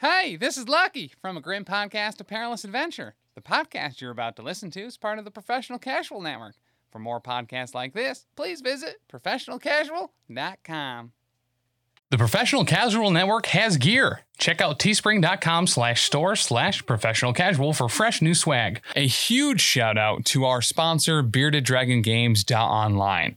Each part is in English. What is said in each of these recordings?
Hey, this is Lucky from a grim podcast, A Perilous Adventure. The podcast you're about to listen to is part of the Professional Casual Network. For more podcasts like this, please visit professionalcasual.com. The Professional Casual Network has gear. Check out teespring.com slash store slash professional casual for fresh new swag. A huge shout out to our sponsor, Bearded Dragon beardeddragongames.online.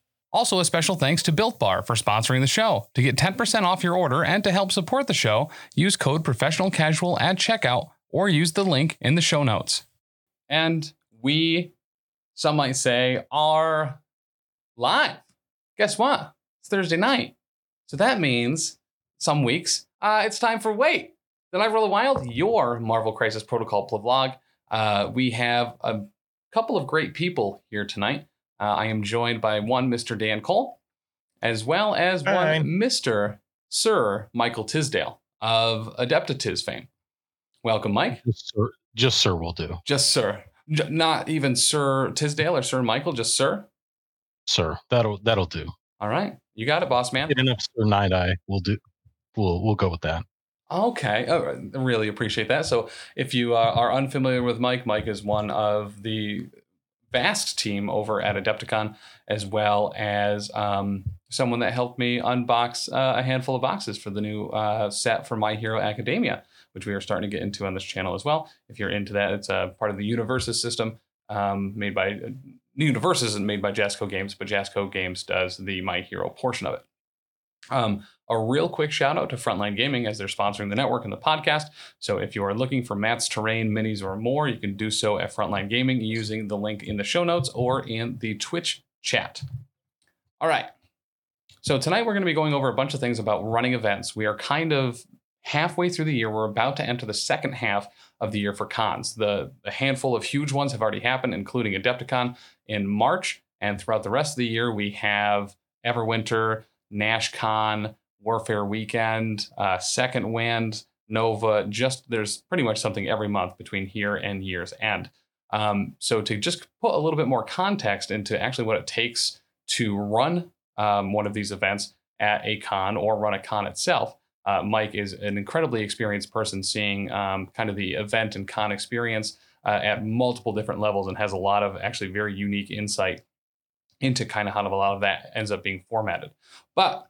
Also, a special thanks to Built Bar for sponsoring the show. To get 10% off your order and to help support the show, use code professional casual at checkout or use the link in the show notes. And we, some might say, are live. Guess what? It's Thursday night. So that means some weeks uh, it's time for Wait. Then I Roll a Wild, your Marvel Crisis Protocol vlog. Uh, we have a couple of great people here tonight. Uh, I am joined by one Mr. Dan Cole, as well as one Hi. Mr. Sir Michael Tisdale of Adepticon fame. Welcome, Mike. Just sir, just sir will do. Just Sir. J- not even Sir Tisdale or Sir Michael, just Sir. Sir, that'll that'll do. All right. You got it, boss man. Get enough Sir Nighteye. We'll do. We'll we'll go with that. Okay, oh, really appreciate that. So, if you uh, are unfamiliar with Mike, Mike is one of the vast team over at Adepticon, as well as um, someone that helped me unbox uh, a handful of boxes for the new uh, set for My Hero Academia, which we are starting to get into on this channel as well. If you're into that, it's a part of the UniVersus system um, made by UniVersus isn't made by Jasco Games, but Jasco Games does the My Hero portion of it. Um, a real quick shout out to Frontline Gaming as they're sponsoring the network and the podcast. So if you are looking for Matt's Terrain minis or more, you can do so at Frontline Gaming using the link in the show notes or in the Twitch chat. All right. So tonight we're going to be going over a bunch of things about running events. We are kind of halfway through the year. We're about to enter the second half of the year for cons. The, the handful of huge ones have already happened, including Adepticon in March. And throughout the rest of the year, we have Everwinter, NashCon, Warfare Weekend, uh, Second Wind, Nova. Just there's pretty much something every month between here and year's end. Um, so to just put a little bit more context into actually what it takes to run um, one of these events at a con or run a con itself, uh, Mike is an incredibly experienced person seeing um, kind of the event and con experience uh, at multiple different levels and has a lot of actually very unique insight into kind of how a lot of that ends up being formatted. But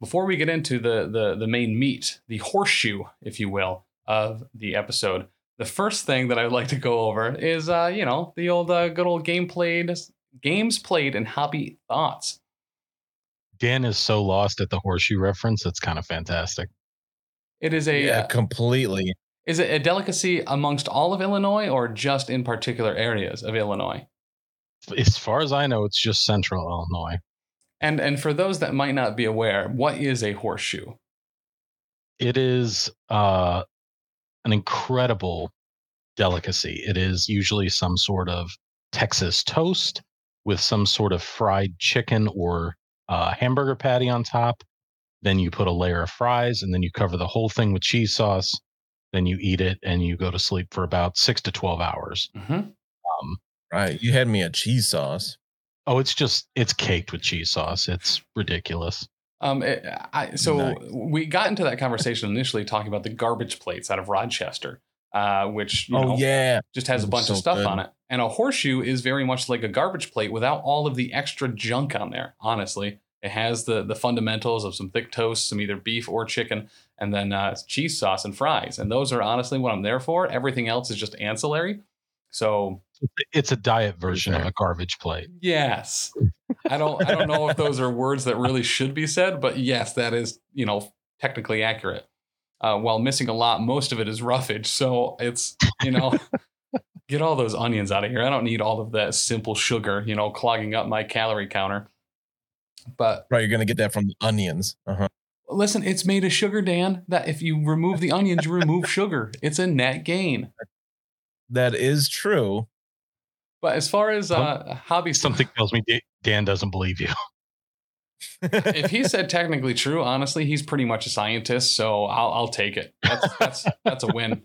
before we get into the the the main meat, the horseshoe, if you will, of the episode, the first thing that I would like to go over is uh, you know the old uh, good old game played games played and hobby thoughts. Dan is so lost at the horseshoe reference. It's kind of fantastic. It is a yeah, uh, completely. is it a delicacy amongst all of Illinois or just in particular areas of Illinois? As far as I know, it's just Central Illinois. And and for those that might not be aware, what is a horseshoe? It is uh, an incredible delicacy. It is usually some sort of Texas toast with some sort of fried chicken or uh, hamburger patty on top. Then you put a layer of fries, and then you cover the whole thing with cheese sauce. Then you eat it, and you go to sleep for about six to twelve hours. hmm Um, Right. You had me a cheese sauce. Oh, it's just it's caked with cheese sauce. It's ridiculous. Um, it, I, so Nice. we got into that conversation initially talking about the garbage plates out of Rochester, uh, which you oh know yeah. just has a bunch of stuff good. on it. And a horseshoe is very much like a garbage plate without all of the extra junk on there. Honestly, it has the the fundamentals of some thick toast, some either beef or chicken, and then uh, cheese sauce and fries. And those are honestly what I'm there for. Everything else is just ancillary. So It's a diet version of a garbage plate. Yes. I don't I don't know if those are words that really should be said, but yes, that is, you know, technically accurate. Uh, while missing a lot, most of it is roughage. So it's, you know, get all those onions out of here. I don't need all of that simple sugar, you know, clogging up my calorie counter. But Right. You're gonna get that from the onions. Uh-huh. listen, it's made of sugar, Dan. That if you remove the onions, you remove sugar. It's a net gain. That is true. But as far as uh, hobby Something tells me Dan doesn't believe you. if he said technically true, honestly, he's pretty much a scientist, so I'll, I'll take it. That's that's that's a win.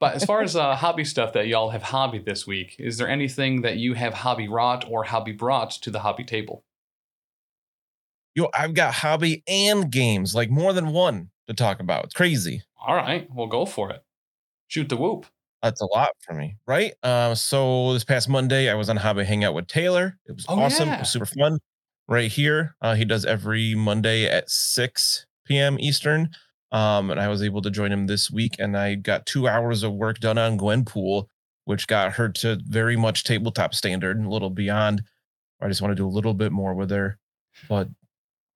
But as far as uh, hobby stuff that y'all have hobbied this week, is there anything that you have hobby wrought or hobby brought to the hobby table? Yo, I've got hobby and games, like more than one to talk about. It's crazy. All right, we'll go for it. Shoot the whoop. That's a lot for me, right? Uh, so this past Monday, I was on Hobby Hangout with Taylor. It was Oh, awesome. It was super fun. Right here, uh, he does every Monday at 6 p.m. Eastern. Um, and I was able to join him this week, and I got two hours of work done on Gwenpool, which got her to very much tabletop standard, and a little beyond. I just want to do a little bit more with her, but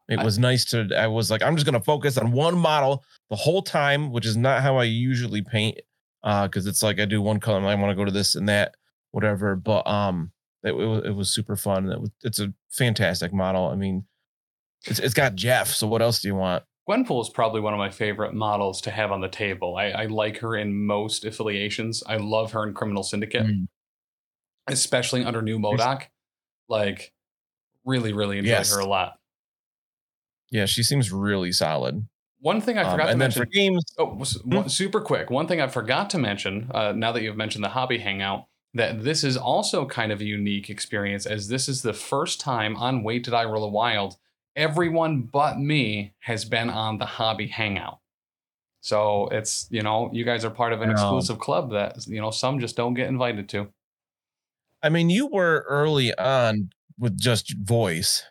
it was nice to. I was like, I'm just gonna focus on one model the whole time, which is not how I usually paint uh because it's like i do one color and i want to go to this and that whatever but um it, it, was, it was super fun it was, it's a fantastic model i mean it's, it's got jeff so what else do you want Gwenpool is probably one of my favorite models to have on the table. I, I like her in most affiliations. I love her in Criminal Syndicate, Mm. especially under New MODOK. Like, really, really enjoy Yes. her a lot. yeah she seems really solid One thing I Um, forgot to then mention. for games Oh, one- super quick. One thing I forgot to mention, uh, now that you've mentioned the hobby hangout, that this is also kind of a unique experience, as this is the first time on Wait Did I Roll a Wild, everyone but me has been on the hobby hangout. So it's, you know, you guys are part of an exclusive club that, you know, some just don't get invited to. i mean you were early on with just voice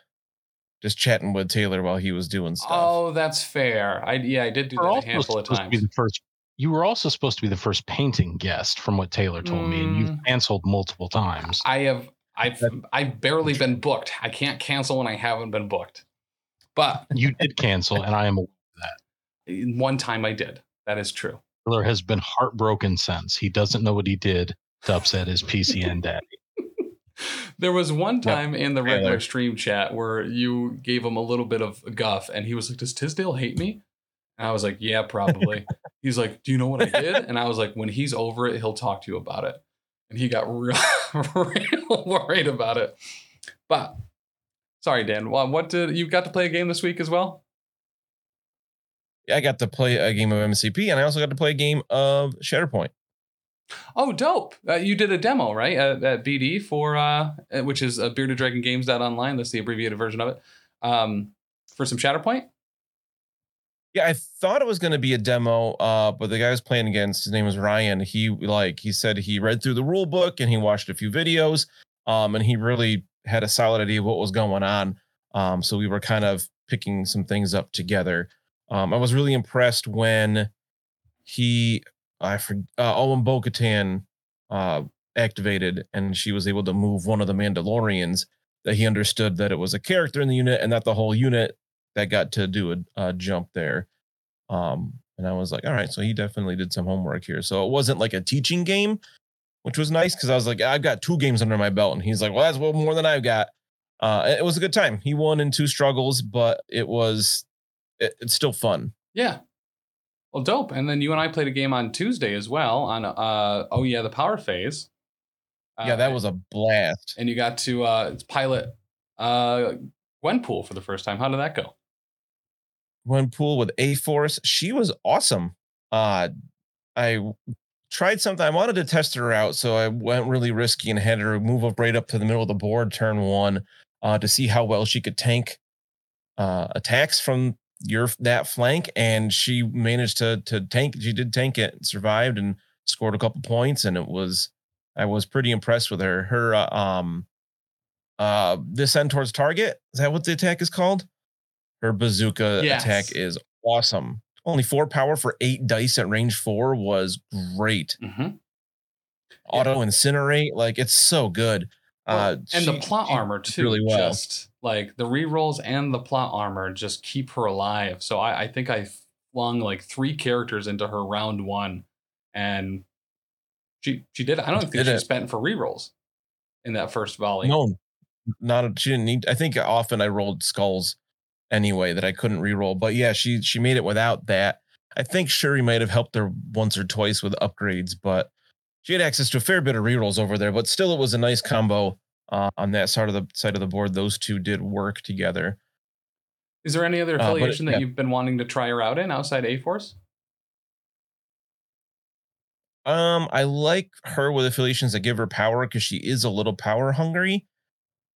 just chatting with taylor while he was doing stuff Oh, that's fair. I yeah, I did do You were that a handful of supposed be times. the first. You were also supposed to be the first painting guest, from what Taylor told me, and you've Mm. canceled multiple times. I have I've I've barely been booked. I can't cancel when I haven't been booked. But you did cancel, and I am aware of that. one time I did. That is true. Taylor has been heartbroken since. He doesn't know what he did to upset his PCN daddy. There was one time in the regular stream chat where you gave him a little bit of guff, and he was like, "Does Tisdale hate me?" And I was like, "Yeah, probably." he's like, "Do you know what I did?" And I was like, "When he's over it, he'll talk to you about it." And he got real, real worried about it. But sorry, Dan. Well, what did you got to play a game this week as well? Yeah, I got to play a game of mcp and i also got to play a game of shatterpoint Oh, dope! Uh, you did a demo, right, at, at BD for uh, uh, which is uh, Bearded Dragon Games Online. That's the abbreviated version of it. Um, for some Shatterpoint. Yeah, I thought it was going to be a demo, uh, but the guy I was playing against, his name was Ryan. He like he said he read through the rule book and he watched a few videos, um, and he really had a solid idea of what was going on. Um, so we were kind of picking some things up together. Um, I was really impressed when he, I for uh, Owen Bo-Katan, uh, activated, and she was able to move one of the Mandalorians. That he understood that it was a character in the unit and not the whole unit that got to do a, a jump there. Um, and I was like, all right, so he definitely did some homework here. So it wasn't like a teaching game, which was nice because I was like, I've got two games under my belt, and he's like, well, that's well more than I've got. Uh, it was a good time. He won in two struggles, but it was it, it's still fun. Yeah. Well, dope. And then you and I played a game on Tuesday as well on uh oh yeah the Power Phase. yeah, that Uh, was a blast. And you got to uh pilot uh Gwenpool for the first time. How did that go? Gwenpool with A Force, she was awesome. Uh, I tried something. I wanted to test her out, so I went really risky and had her move up right up to the middle of the board turn one uh, to see how well she could tank uh, attacks from your that flank, and she managed to to tank. She did tank it, survived, and scored a couple points, and it was I was pretty impressed with her. Her uh, um uh descend towards target is that what the attack is called? Her bazooka Yes. attack is awesome. Only four power for eight dice at range four was great. Mm-hmm. Auto incinerate, like it's so good. Uh, and the plot armor too. really well. Just like the rerolls and the plot armor just keep her alive. So I, I think I flung like three characters into her round one, and she she did. I don't think she it. spent for rerolls in that first volley. No, not she didn't need. I think often I rolled skulls anyway that I couldn't re-roll. But yeah, she she made it without that. I think Shuri might have helped her once or twice with upgrades, but she had access to a fair bit of rerolls over there, but still, it was a nice combo uh, on that side of the side of the board. Those two did work together. Is there any other Uh, affiliation that yeah. you've been wanting to try her out in outside A Force? Um, I like her with affiliations that give her power because she is a little power hungry.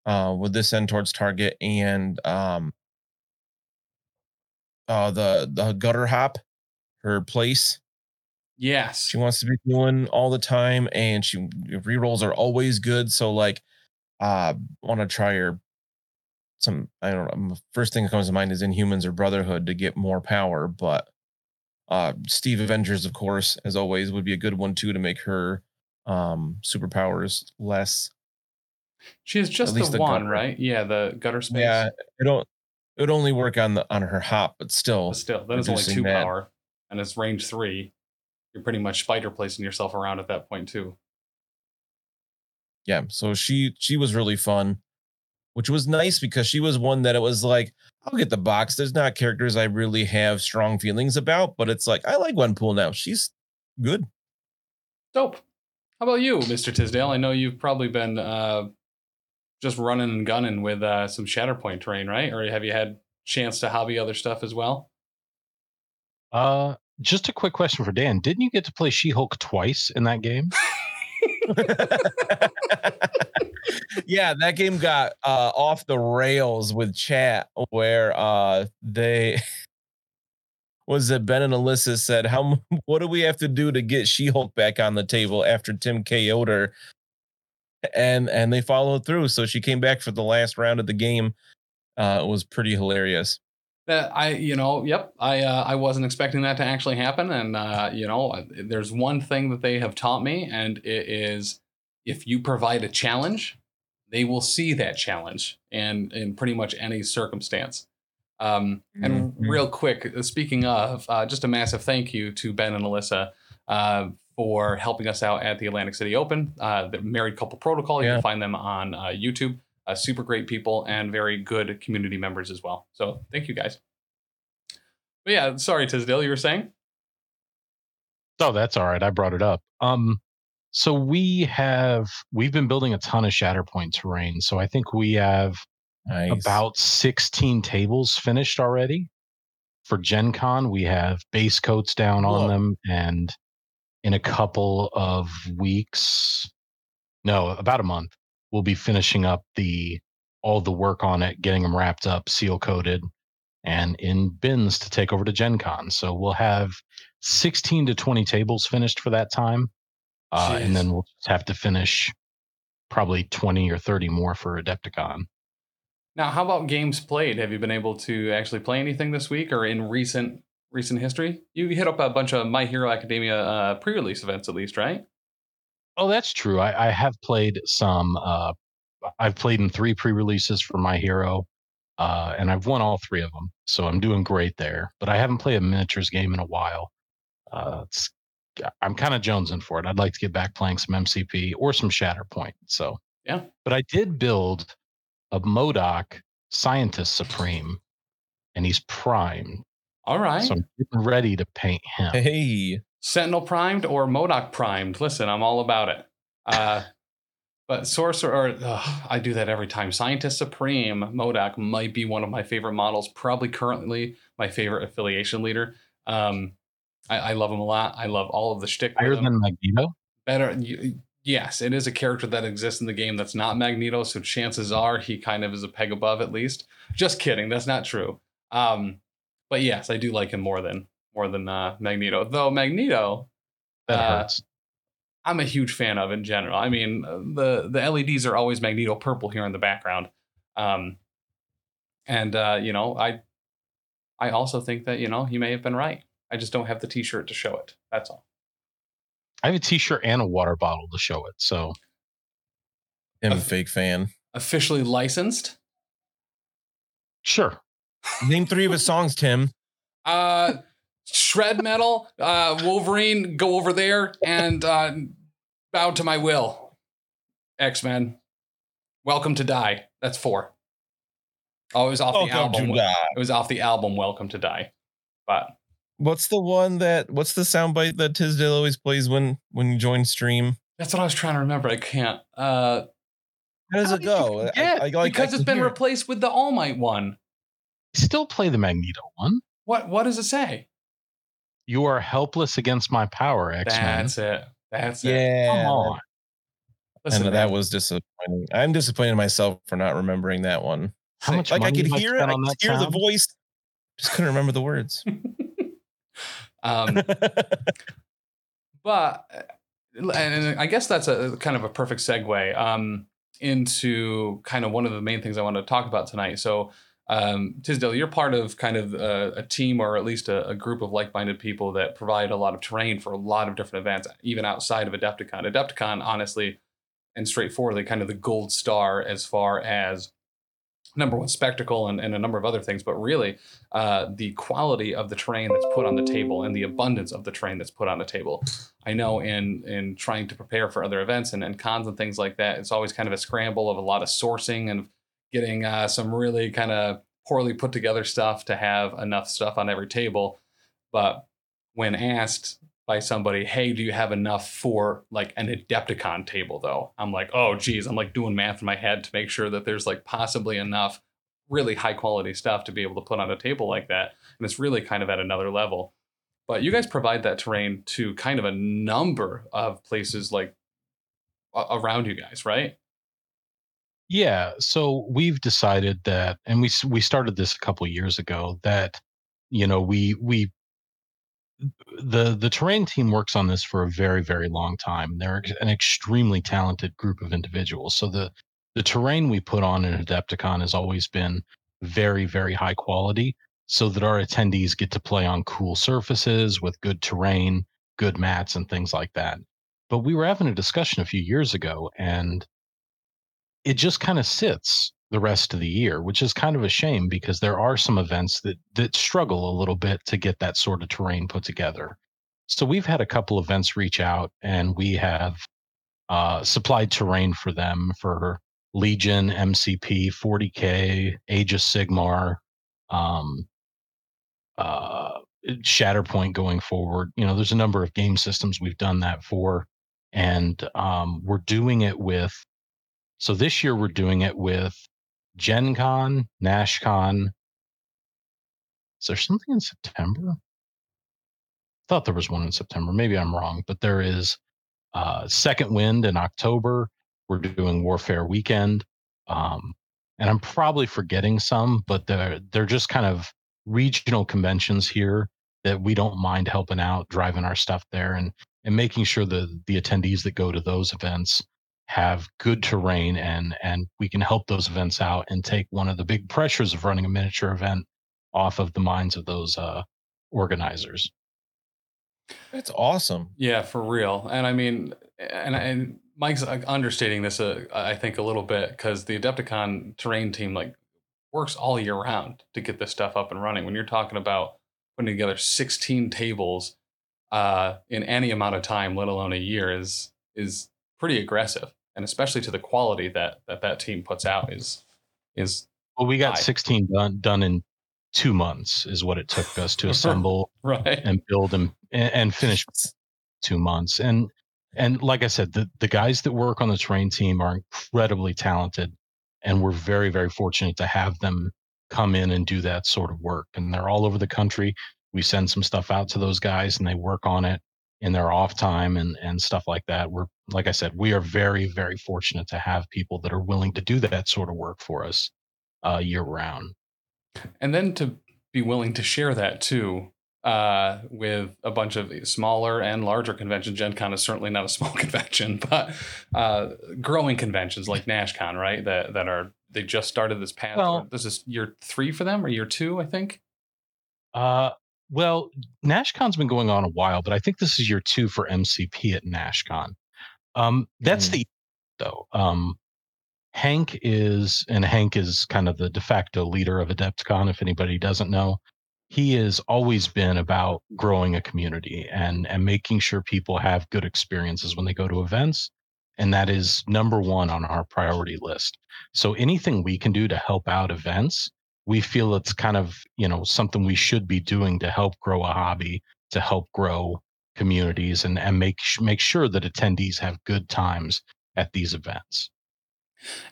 Uh, with this end towards target and um, uh, the the gutter hop, her place Yes. she wants to be doing all the time, and she rerolls are always good. So like, uh, want to try her. Some I don't know. First thing that comes to mind is Inhumans or Brotherhood to get more power, but uh, Steve Avengers, of course, as always, would be a good one too to make her um superpowers less. She is just the the one, gutter. right? Yeah, the gutter space. Yeah, it don't. It would only work on the on her hop, but still, But still, then it's only two that. power, and it's range three. You're pretty much spider placing yourself around at that point too. yeah so she she was really fun which was nice because she was one that it was like i'll get the box there's not characters i really have strong feelings about but it's like i like Gwenpool now she's good Dope. How about you, Mr. Tisdale? I know you've probably been uh, just running and gunning with uh, some Shatterpoint terrain, right? Or have you had chance to hobby other stuff as well? Uh, just a quick question for Dan. Didn't you get to play She Hulk twice in that game? yeah that game got uh off the rails with chat where uh they was it ben and alyssa said how what do we have to do to get she-hulk back on the table after tim KO'd and and they followed through so she came back for the last round of the game uh it was pretty hilarious That I, you know, yep, I, uh, I wasn't expecting that to actually happen, and uh, you know, there's one thing that they have taught me, and it is if you provide a challenge, they will see that challenge, and in pretty much any circumstance. Um, and Mhm. real quick, uh, speaking of, uh, just a massive thank you to Ben and Alyssa uh, for helping us out at the Atlantic City Open, uh, the Married Couple Protocol. You Yeah. can find them on uh, YouTube. Uh, super great people and very good community members as well. So thank you guys. But yeah, sorry, Tisdale, you were saying? Oh, that's all right. I brought it up. Um, so we have we've been building a ton of Shatterpoint terrain. So I think we have nice about 16 tables finished already. For Gen Con, we have base coats down on them, and in a couple of weeks, no, about a month, we'll be finishing up the all the work on it, getting them wrapped up, seal coated, and in bins to take over to Gen Con. So we'll have 16 to 20 tables finished for that time. Uh, and then we'll just have to finish probably 20 or 30 more for Adepticon. Now, how about games played? Have you been able to actually play anything this week or in recent recent history? You hit up a bunch of My Hero Academia uh, pre-release events, at least, right? Oh, that's true. I, I have played some. Uh, I've played in three pre-releases for My Hero, uh, and I've won all three of them. So I'm doing great there. But I haven't played a miniatures game in a while. Uh, it's, I'm kind of jonesing for it. I'd like to get back playing some MCP or some Shatterpoint. So Yeah. But I did build a MODOK Scientist Supreme, and he's primed. All right. So I'm getting ready to paint him. hey Sentinel primed or MODOK primed. Listen, I'm all about it. Uh, but Sorcerer, or, ugh, I do that every time. Scientist Supreme MODOK might be one of my favorite models. Probably currently my favorite affiliation leader. Um, I, I love him a lot. I love all of the shtick. him. than Magneto. better. Yes, it is a character that exists in the game that's not Magneto, so chances are he kind of is a peg above at least. Just kidding, that's not true. Um, but yes, I do like him more than more than uh, Magneto. Though Magneto, That Uh, hurts. I'm a huge fan of in general. I mean, uh, the the LEDs are always Magneto purple here in the background, um, and uh, you know, I I also think that you know he may have been right. I just don't have the T-shirt to show it. That's all. I have a T-shirt and a water bottle to show it. So i'm a fake fan Officially licensed. sure. name three of his songs tim uh shred metal uh wolverine go over there and uh bow to my will x-men welcome to die that's four oh it was off the Welcome to album die. it was off the album welcome to die but What's the one that? What's the soundbite that Tisdale always plays when when you join stream? That's what I was trying to remember. I can't. Uh, How does How it did you go? I- forget? I, because I it's can been hear replaced with the All Might one. Still play the Magneto one. What what does it say? You are helpless against my power, X Men. That's it. That's it. Yeah, Come on. Listen, and that man, was disappointing. I'm disappointed in myself for not remembering that one. How much Like I could hear it, spent I on could that hear the voice, just couldn't remember the words. um, but uh, and and I guess that's a kind of a perfect segue um, into kind of one of the main things I want to talk about tonight. So, um, Tisdale, you're part of kind of a, a team or at least a, a group of like-minded people that provide a lot of terrain for a lot of different events, even outside of Adepticon. Adepticon, honestly and straightforwardly, kind of the gold star as far as number one spectacle and, and a number of other things, but really uh, the quality of the terrain that's put on the table and the abundance of the terrain that's put on the table. I know in in trying to prepare for other events and, and cons and things like that, it's always kind of a scramble of a lot of sourcing and getting uh, some really kind of poorly put together stuff to have enough stuff on every table. But when asked by somebody, hey, do you have enough for like an Adepticon table though? I'm like, oh geez, I'm like doing math in my head to make sure that there's like possibly enough really high quality stuff to be able to put on a table like that. And it's really kind of at another level. But you guys provide that terrain to kind of a number of places like around you guys, right? Yeah, so we've decided that, and we we started this a couple years ago. That you know we we the the terrain team works on this for a very very long time. They're an extremely talented group of individuals. So the the terrain we put on in Adepticon has always been very very high quality, so that our attendees get to play on cool surfaces with good terrain, good mats, and things like that. But we were having a discussion a few years ago, and it just kind of sits the rest of the year, which is kind of a shame because there are some events that that struggle a little bit to get that sort of terrain put together. So we've had a couple events reach out and we have uh, supplied terrain for them for Legion, MCP, 40K, Age of Sigmar, um, uh, Shatterpoint going forward. You know, there's a number of game systems we've done that for. And um, we're doing it with so this year we're doing it with Gen Con, NashCon. Is there something in September? Thought there was one in September. Maybe I'm wrong, but there is uh, Second Wind in October. We're doing Warfare Weekend, um, and I'm probably forgetting some, but they're they're just kind of regional conventions here that we don't mind helping out, driving our stuff there, and and making sure the the attendees that go to those events have good terrain and and we can help those events out and take one of the big pressures of running a miniature event off of the minds of those uh organizers That's awesome. Yeah, for real. And I mean, and and Mike's uh, understating this, uh, I think, a little bit because the Adepticon terrain team like works all year round to get this stuff up and running. When you're talking about putting together 16 tables uh, in any amount of time, let alone a year, is is pretty aggressive, and especially to the quality that that that team puts out is is well we got Hi. 16 done done in two months is what it took us to assemble right. and build and and finish two months and and like i said the, the guys that work on the terrain team are incredibly talented and we're very very fortunate to have them come in and do that sort of work and they're all over the country we send some stuff out to those guys and they work on it in their off time and and stuff like that we're like i said we are very very fortunate to have people that are willing to do that sort of work for us uh, year round and then to be willing to share that too uh, with a bunch of smaller and larger conventions. Gen Con is certainly not a small convention, but uh, growing conventions like NashCon, right? That that are they just started this past. Well- this is year three for them or year two, I think. Uh, well, NashCon's been going on a while, but I think this is year two for MCP at NashCon. Um, that's Mhm. the though. Um, Hank is, and Hank is kind of the de facto leader of Adepticon. If anybody doesn't know, he has always been about growing a community and and making sure people have good experiences when they go to events, and that is number one on our priority list. So anything we can do to help out events we feel it's kind of you know something we should be doing to help grow a hobby to help grow communities and, and make make sure that attendees have good times at these events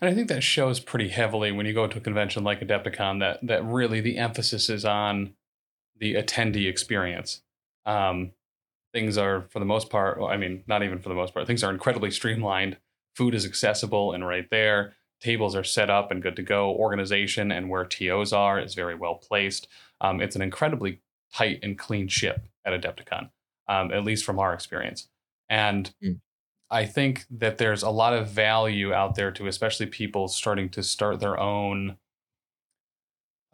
and I think that shows pretty heavily when you go to a convention like Adepticon that that really the emphasis is on the attendee experience. Um, things are, for the most part, well, I mean, not even for the most part, things are incredibly streamlined. Food is accessible and right there. Tables are set up and good to go. Organization and where TOs are is very well placed. Um, it's an incredibly tight and clean ship at Adepticon, um, at least from our experience. And mm. I think that there's a lot of value out there to, especially people starting to start their own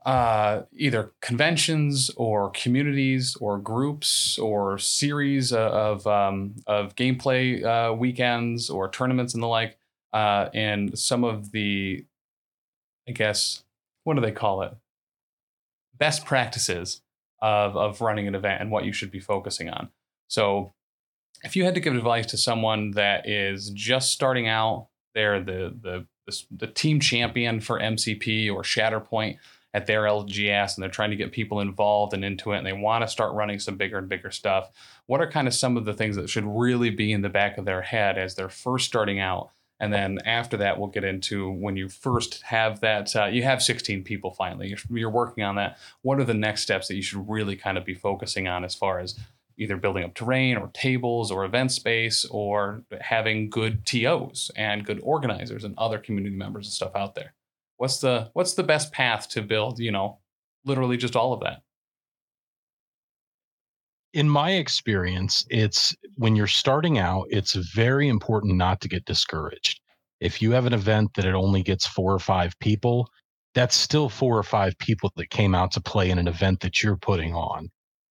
uh, either conventions or communities or groups or series of um, of gameplay uh, weekends or tournaments and the like. Uh, and some of the, I guess, what do they call it? Best practices of of running an event and what you should be focusing on. So, if you had to give advice to someone that is just starting out, they're the the the, the team champion for MCP or Shatterpoint at their LGS and they're trying to get people involved and into it and they want to start running some bigger and bigger stuff. What are kind of some of the things that should really be in the back of their head as they're first starting out? And then after that, we'll get into when you first have that, uh, you have 16 people finally, you're, you're working on that. What are the next steps that you should really kind of be focusing on as far as either building up terrain or tables or event space or having good TOs and good organizers and other community members and stuff out there? what's the what's the best path to build you know literally just all of that in my experience it's when you're starting out it's very important not to get discouraged. If you have an event that it only gets four or five people that's still four or five people that came out to play in an event that you're putting on.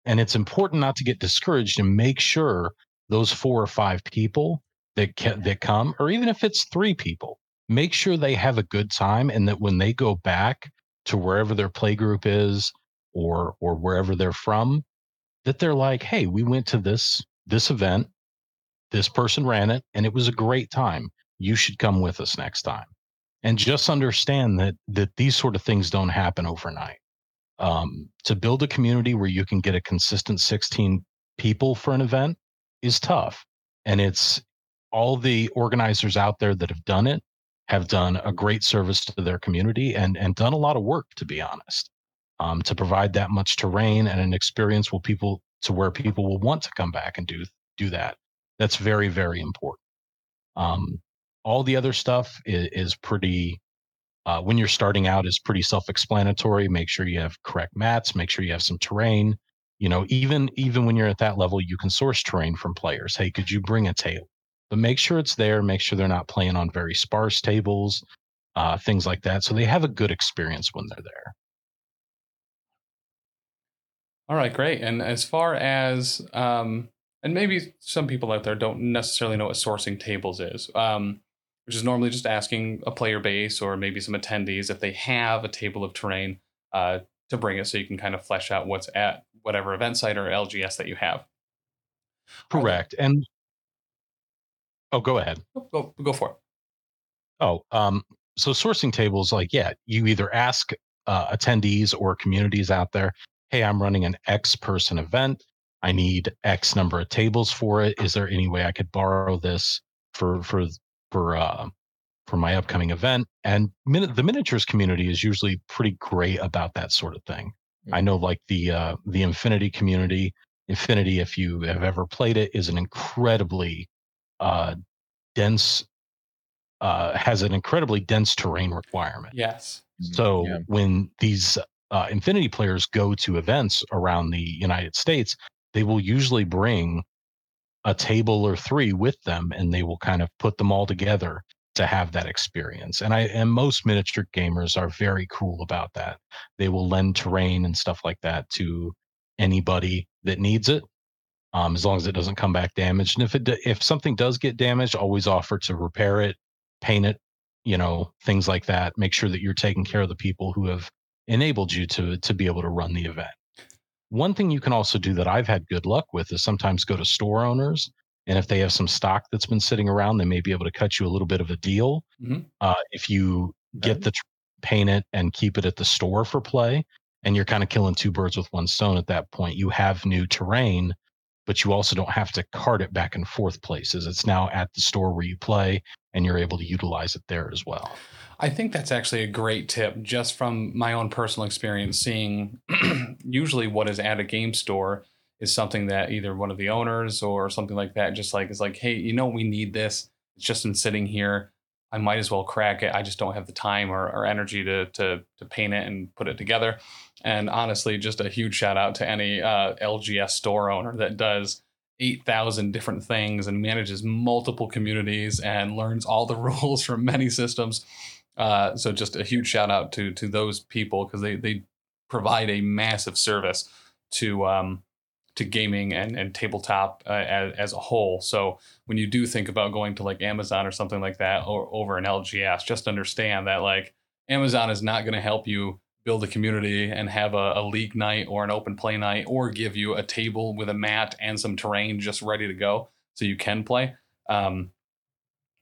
And it's important not to get discouraged and make sure those four or five people that ca- that come or even if it's three people make sure they have a good time and that when they go back to wherever their play group is or or wherever they're from that they're like hey we went to this this event this person ran it and it was a great time. You should come with us next time. And just understand that that these sort of things don't happen overnight. Um, to build a community where you can get a consistent 16 people for an event is tough. And it's all the organizers out there that have done it have done a great service to their community and and done a lot of work to be honest um, to provide that much terrain and an experience will people to where people will want to come back and do do that that's very very important um, all the other stuff is, is pretty uh, when you're starting out is pretty self-explanatory make sure you have correct mats make sure you have some terrain you know even even when you're at that level you can source terrain from players hey could you bring a table? but make sure it's there. Make sure they're not playing on very sparse tables, uh, things like that. So they have a good experience when they're there. All right, great. And as far as, um, and maybe some people out there don't necessarily know what sourcing tables is, um, which is normally just asking a player base or maybe some attendees if they have a table of terrain uh, to bring it so you can kind of flesh out what's at whatever event site or LGS that you have. Correct. And Oh, go ahead. Go go for it. Oh, um, so sourcing tables, like, yeah, you either ask uh, attendees or communities out there, hey, I'm running an X person event. I need X number of tables for it. Is there any way I could borrow this for for for uh, for my upcoming event? And min- the miniatures community is usually pretty great about that sort of thing. Mm-hmm. I know, like the uh, the Infinity community. Infinity, if you have ever played it, is an incredibly uh, dense uh, has an incredibly dense terrain requirement. Yes. So yeah. when these uh, Infinity players go to events around the United States, they will usually bring a table or three with them, and they will kind of put them all together to have that experience. And I and most miniature gamers are very cool about that. They will lend terrain and stuff like that to anybody that needs it um, as long as it doesn't come back damaged. And if it if something does get damaged, always offer to repair it, paint it, you know, things like that. Make sure that you're taking care of the people who have enabled you to to be able to run the event. One thing you can also do that I've had good luck with is sometimes go to store owners, and if they have some stock that's been sitting around, they may be able to cut you a little bit of a deal. Mm-hmm. Uh, if you get the paint it and keep it at the store for play. And you're kind of killing two birds with one stone at that point. You have new terrain, but you also don't have to cart it back and forth places. It's now at the store where you play and you're able to utilize it there as well. I think that's actually a great tip just from my own personal experience seeing usually what is at a game store is something that either one of the owners or something like that just like is like, hey, you know, we need this. It's just been sitting here. I might as well crack it. I just don't have the time or, or energy to, to to paint it and put it together. And honestly, just a huge shout out to any uh, LGS store owner that does 8,000 different things and manages multiple communities and learns all the rules from many systems. Uh, so just a huge shout out to to those people because they they provide a massive service to um, to gaming and, and tabletop uh, as, as a whole. So when you do think about going to like Amazon or something like that or over an LGS, just understand that like Amazon is not going to help you build a community and have a, a, league night or an open play night or give you a table with a mat and some terrain just ready to go so you can play. Um,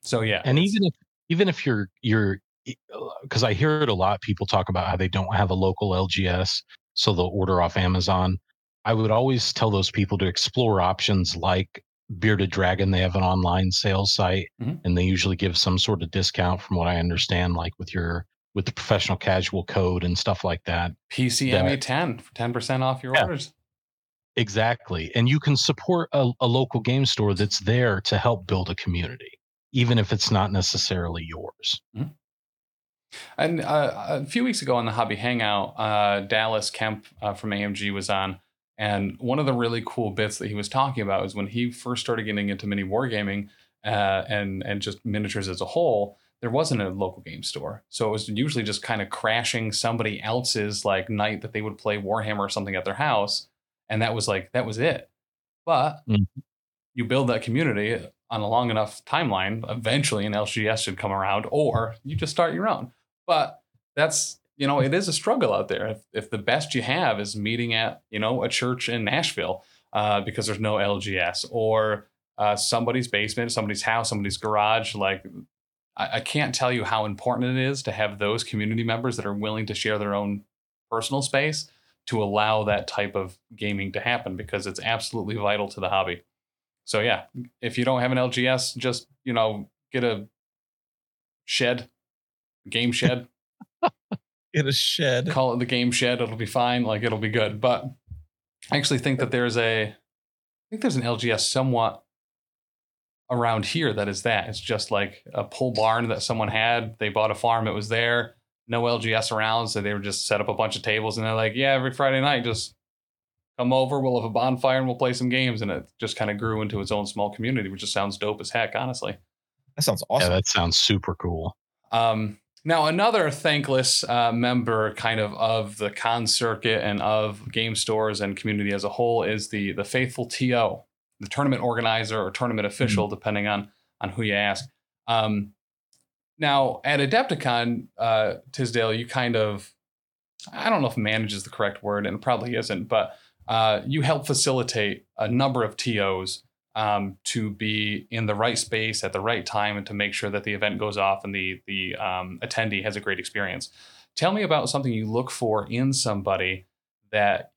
so yeah, and even if even if you're you're because I hear it a lot, people talk about how they don't have a local LGS, so they'll order off Amazon. I would always tell those people to explore options like Bearded Dragon. They have an online sales site, mm-hmm. and they usually give some sort of discount, from what I understand, like with your with the professional casual code and stuff like that. PCMA ten for ten percent off your yeah, orders. Exactly, and you can support a, a local game store that's there to help build a community, even if it's not necessarily yours. Mm-hmm. And uh, a few weeks ago on the Hobby Hangout, uh, Dallas Kemp uh, from AMG was on, and one of the really cool bits that he was talking about is when he first started getting into mini wargaming uh, and and just miniatures as a whole. There wasn't a local game store, so it was usually just kind of crashing somebody else's like night that they would play Warhammer or something at their house, and that was like that was it. But mm-hmm. you build that community on a long enough timeline, eventually an LGS should come around, or you just start your own. But that's you know, it is a struggle out there. If, if the best you have is meeting at, you know, a church in Nashville uh, because there's no LGS or uh, somebody's basement, somebody's house, somebody's garage, like I, I can't tell you how important it is to have those community members that are willing to share their own personal space to allow that type of gaming to happen because it's absolutely vital to the hobby. So yeah, if you don't have an LGS, just you know get a shed, game shed, in a shed. Call it the game shed. It'll be fine. Like it'll be good. But I actually think that there's a, I think there's an LGS somewhat around here that is that. It's just like a pole barn that someone had. They bought a farm. It was there. No LGS around, so they were just set up a bunch of tables, and they're like, yeah, every Friday night, just come over. We'll have a bonfire and we'll play some games, and it just kind of grew into its own small community, which just sounds dope as heck, honestly. That sounds awesome. Yeah, that sounds super cool. Um, now, another thankless uh, member, kind of of the con circuit and of game stores and community as a whole, is the the faithful TO, the tournament organizer or tournament official, mm-hmm. depending on on who you ask. Um, now, at Adepticon, uh, Tisdale, you kind of, I don't know if manage is the correct word, and it probably isn't, but uh, you help facilitate a number of TOs um, to be in the right space at the right time and to make sure that the event goes off and the the um, attendee has a great experience. Tell me about something you look for in somebody that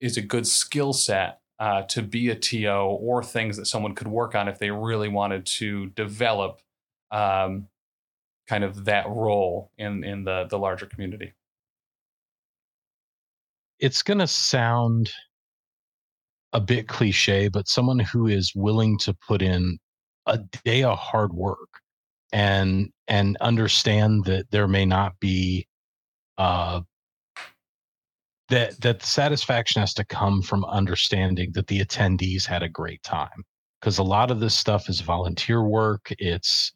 is a good skill set uh, to be a TO or things that someone could work on if they really wanted to develop um, kind of that role in in the the larger community. It's going to sound a bit cliche, but someone who is willing to put in a day of hard work and and understand that there may not be uh that that satisfaction has to come from understanding that the attendees had a great time. Because a lot of this stuff is volunteer work. It's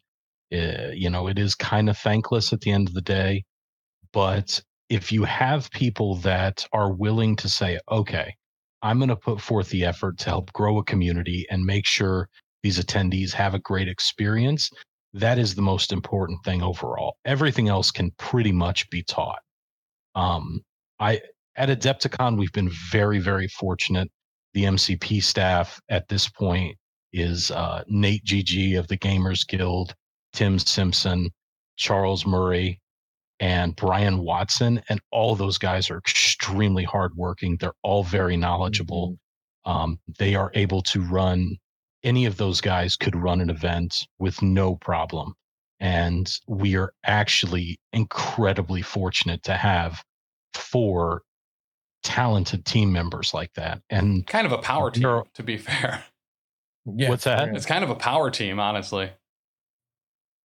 uh, you know it is kind of thankless at the end of the day but if you have people that are willing to say okay I'm going to put forth the effort to help grow a community and make sure these attendees have a great experience. That is the most important thing overall. Everything else can pretty much be taught. Um, I at Adepticon, we've been very, very fortunate. The MCP staff at this point is uh, Nate GG of the Gamers Guild, Tim Simpson, Charles Murray, and Brian Watson, and all those guys are extremely hardworking. They're all very knowledgeable. Mm-hmm. Um, they are able to run. Any of those guys could run an event with no problem, and we are actually incredibly fortunate to have four talented team members like that. And kind of a power team, to be fair. Yeah, What's that? It's kind of a power team, honestly.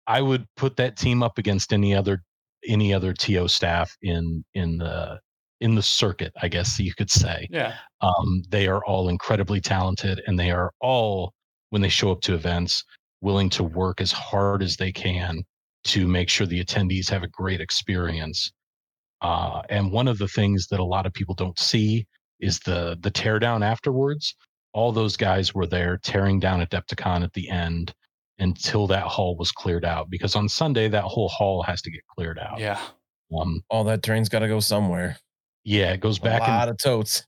I would put that team up against any other any other TO staff in in the in the circuit, I guess you could say. Yeah. Um, they are all incredibly talented, and they are all when they show up to events willing to work as hard as they can to make sure the attendees have a great experience. Uh, and one of the things that a lot of people don't see is the the teardown afterwards. All those guys were there tearing down Adepticon at the end until that hall was cleared out because on Sunday that whole hall has to get cleared out. Yeah. Um, all that train's got to go somewhere. Yeah, it goes back. A lot of totes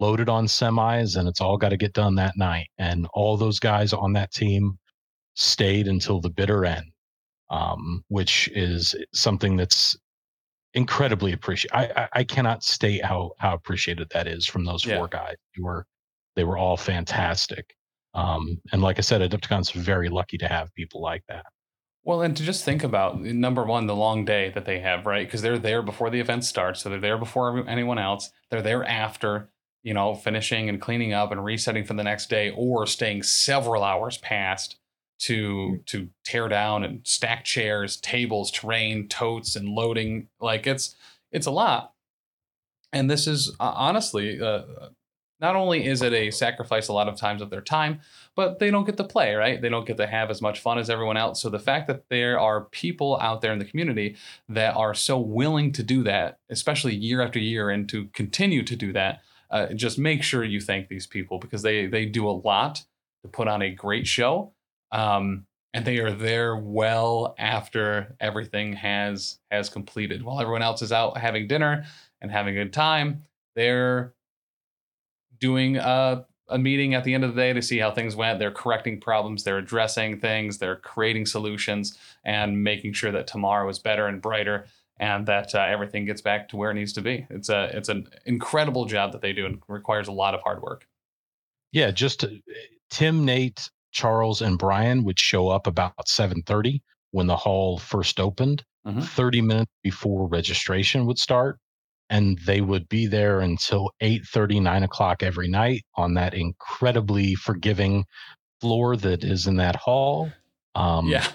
loaded on semis, and it's all got to get done that night. And all those guys on that team stayed until the bitter end, um, which is something that's incredibly appreciated. I, I, I cannot state how how appreciated that is from those yeah. four guys. They were they were all fantastic. Um, and like I said, Adepticon's very lucky to have people like that. Well, and to just think about number one, the long day that they have, right? Because they're there before the event starts, so they're there before anyone else. They're there after, you know, finishing and cleaning up and resetting for the next day, or staying several hours past to to tear down and stack chairs, tables, terrain, totes, and loading. Like it's it's a lot. And this is uh, honestly uh, not only is it a sacrifice a lot of times of their time, but they don't get to play, right? They don't get to have as much fun as everyone else. So the fact that there are people out there in the community that are so willing to do that, especially year after year, and to continue to do that, uh, just make sure you thank these people because they they do a lot to put on a great show. Um, and they are there well after everything has has completed. While everyone else is out having dinner and having a good time, they're doing a, a meeting at the end of the day to see how things went. They're correcting problems, they're addressing things, they're creating solutions, and making sure that tomorrow is better and brighter, and that uh, everything gets back to where it needs to be. It's a it's an incredible job that they do and requires a lot of hard work. Yeah, just to, Tim, Nate, Charles, and Brian would show up about seven thirty when the hall first opened. Mm-hmm. 30 minutes before registration would start and they would be there until 8 30 9 o'clock every night on that incredibly forgiving floor that is in that hall um, yeah.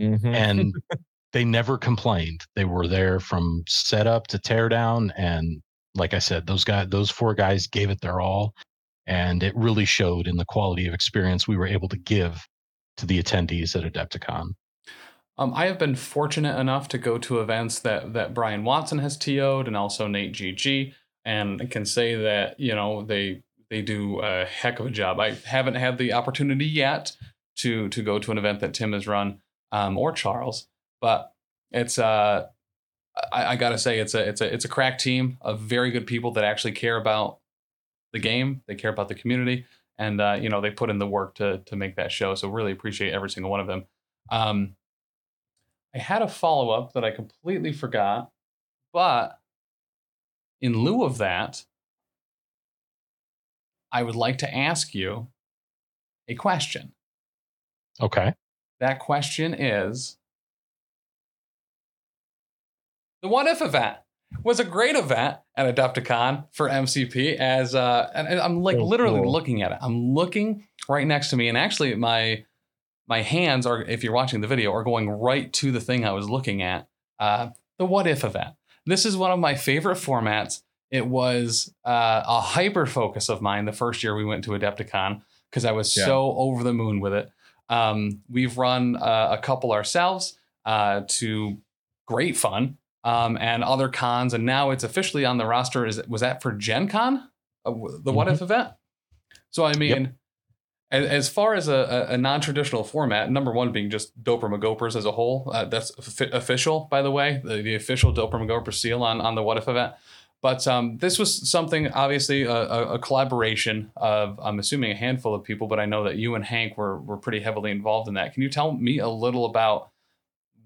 Mm-hmm. and they never complained. They were there from setup to tear down and like i said those guys those four guys gave it their all and it really showed in the quality of experience we were able to give to the attendees at adepticon um, I have been fortunate enough to go to events that that Brian Watson has TO'd and also Nate GG, and can say that you know they they do a heck of a job. I haven't had the opportunity yet to to go to an event that Tim has run um, or Charles, but it's uh I, I, gotta say it's a it's a it's a crack team of very good people that actually care about the game. They care about the community, and uh, you know they put in the work to to make that show. So really appreciate every single one of them. Um, I had a follow up that I completely forgot, but in lieu of that, I would like to ask you a question. Okay. That question is the What If event was a great event at Adepticon for MCP as uh and I'm like literally looking at it. I'm looking right next to me and actually my my hands are, if you're watching the video, are going right to the thing I was looking at. Uh, the what if event. This is one of my favorite formats. It was uh, a hyper focus of mine the first year we went to Adepticon because I was yeah. so over the moon with it. Um, we've run uh, a couple ourselves uh, to great fun um, and other cons, and now it's officially on the roster. Is was that for Gen Con, uh, the mm-hmm. What If event? So I mean, yep. As far as a, a non-traditional format, number one being just Doper McGopers as a whole, uh, that's official, by the way, the, the official Doper McGoper seal on, on the What If event. But um, this was something, obviously, a, a, collaboration of, I'm assuming, a handful of people, but I know that you and Hank were, were pretty heavily involved in that. Can you tell me a little about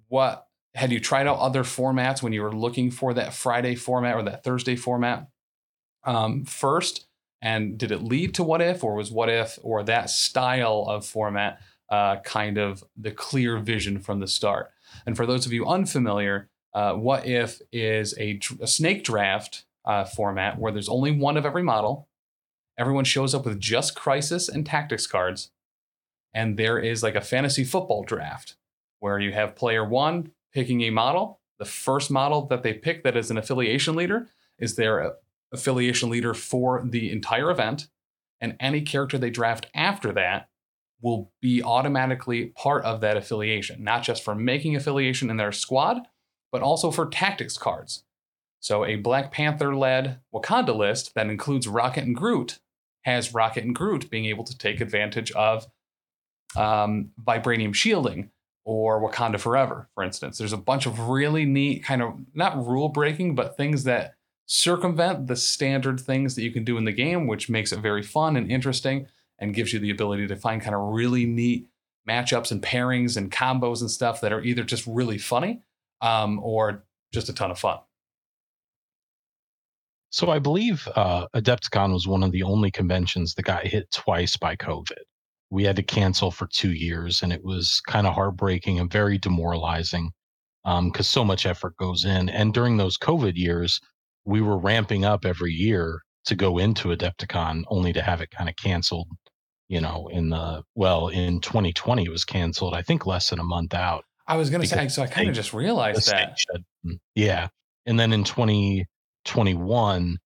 what had you tried out other formats when you were looking for that Friday format or that Thursday format um, first? And did it lead to what if, or was what if, or that style of format uh, kind of the clear vision from the start? And for those of you unfamiliar, uh, what if is a, a snake draft uh, format where there's only one of every model. Everyone shows up with just crisis and tactics cards. And there is like a fantasy football draft where you have player one picking a model. The first model that they pick that is an affiliation leader is their affiliation leader for the entire event. And any character they draft after that will be automatically part of that affiliation, not just for making affiliation in their squad, but also for tactics cards. So a Black Panther led Wakanda list that includes Rocket and Groot has Rocket and Groot being able to take advantage of um, vibranium shielding or Wakanda Forever, for instance. There's a bunch of really neat kind of not rule breaking, but things that circumvent the standard things that you can do in the game, which makes it very fun and interesting and gives you the ability to find kind of really neat matchups and pairings and combos and stuff that are either just really funny um, or just a ton of fun. So I believe uh, Adepticon was one of the only conventions that got hit twice by COVID. We had to cancel for two years, and it was kind of heartbreaking and very demoralizing because um, so much effort goes in. And during those COVID years, we were ramping up every year to go into Adepticon, only to have it kind of canceled. You know, in the well, in 2020, it was canceled. I think less than a month out. I was going to say, so I kind of just realized that. Mm, yeah, and then in 2021,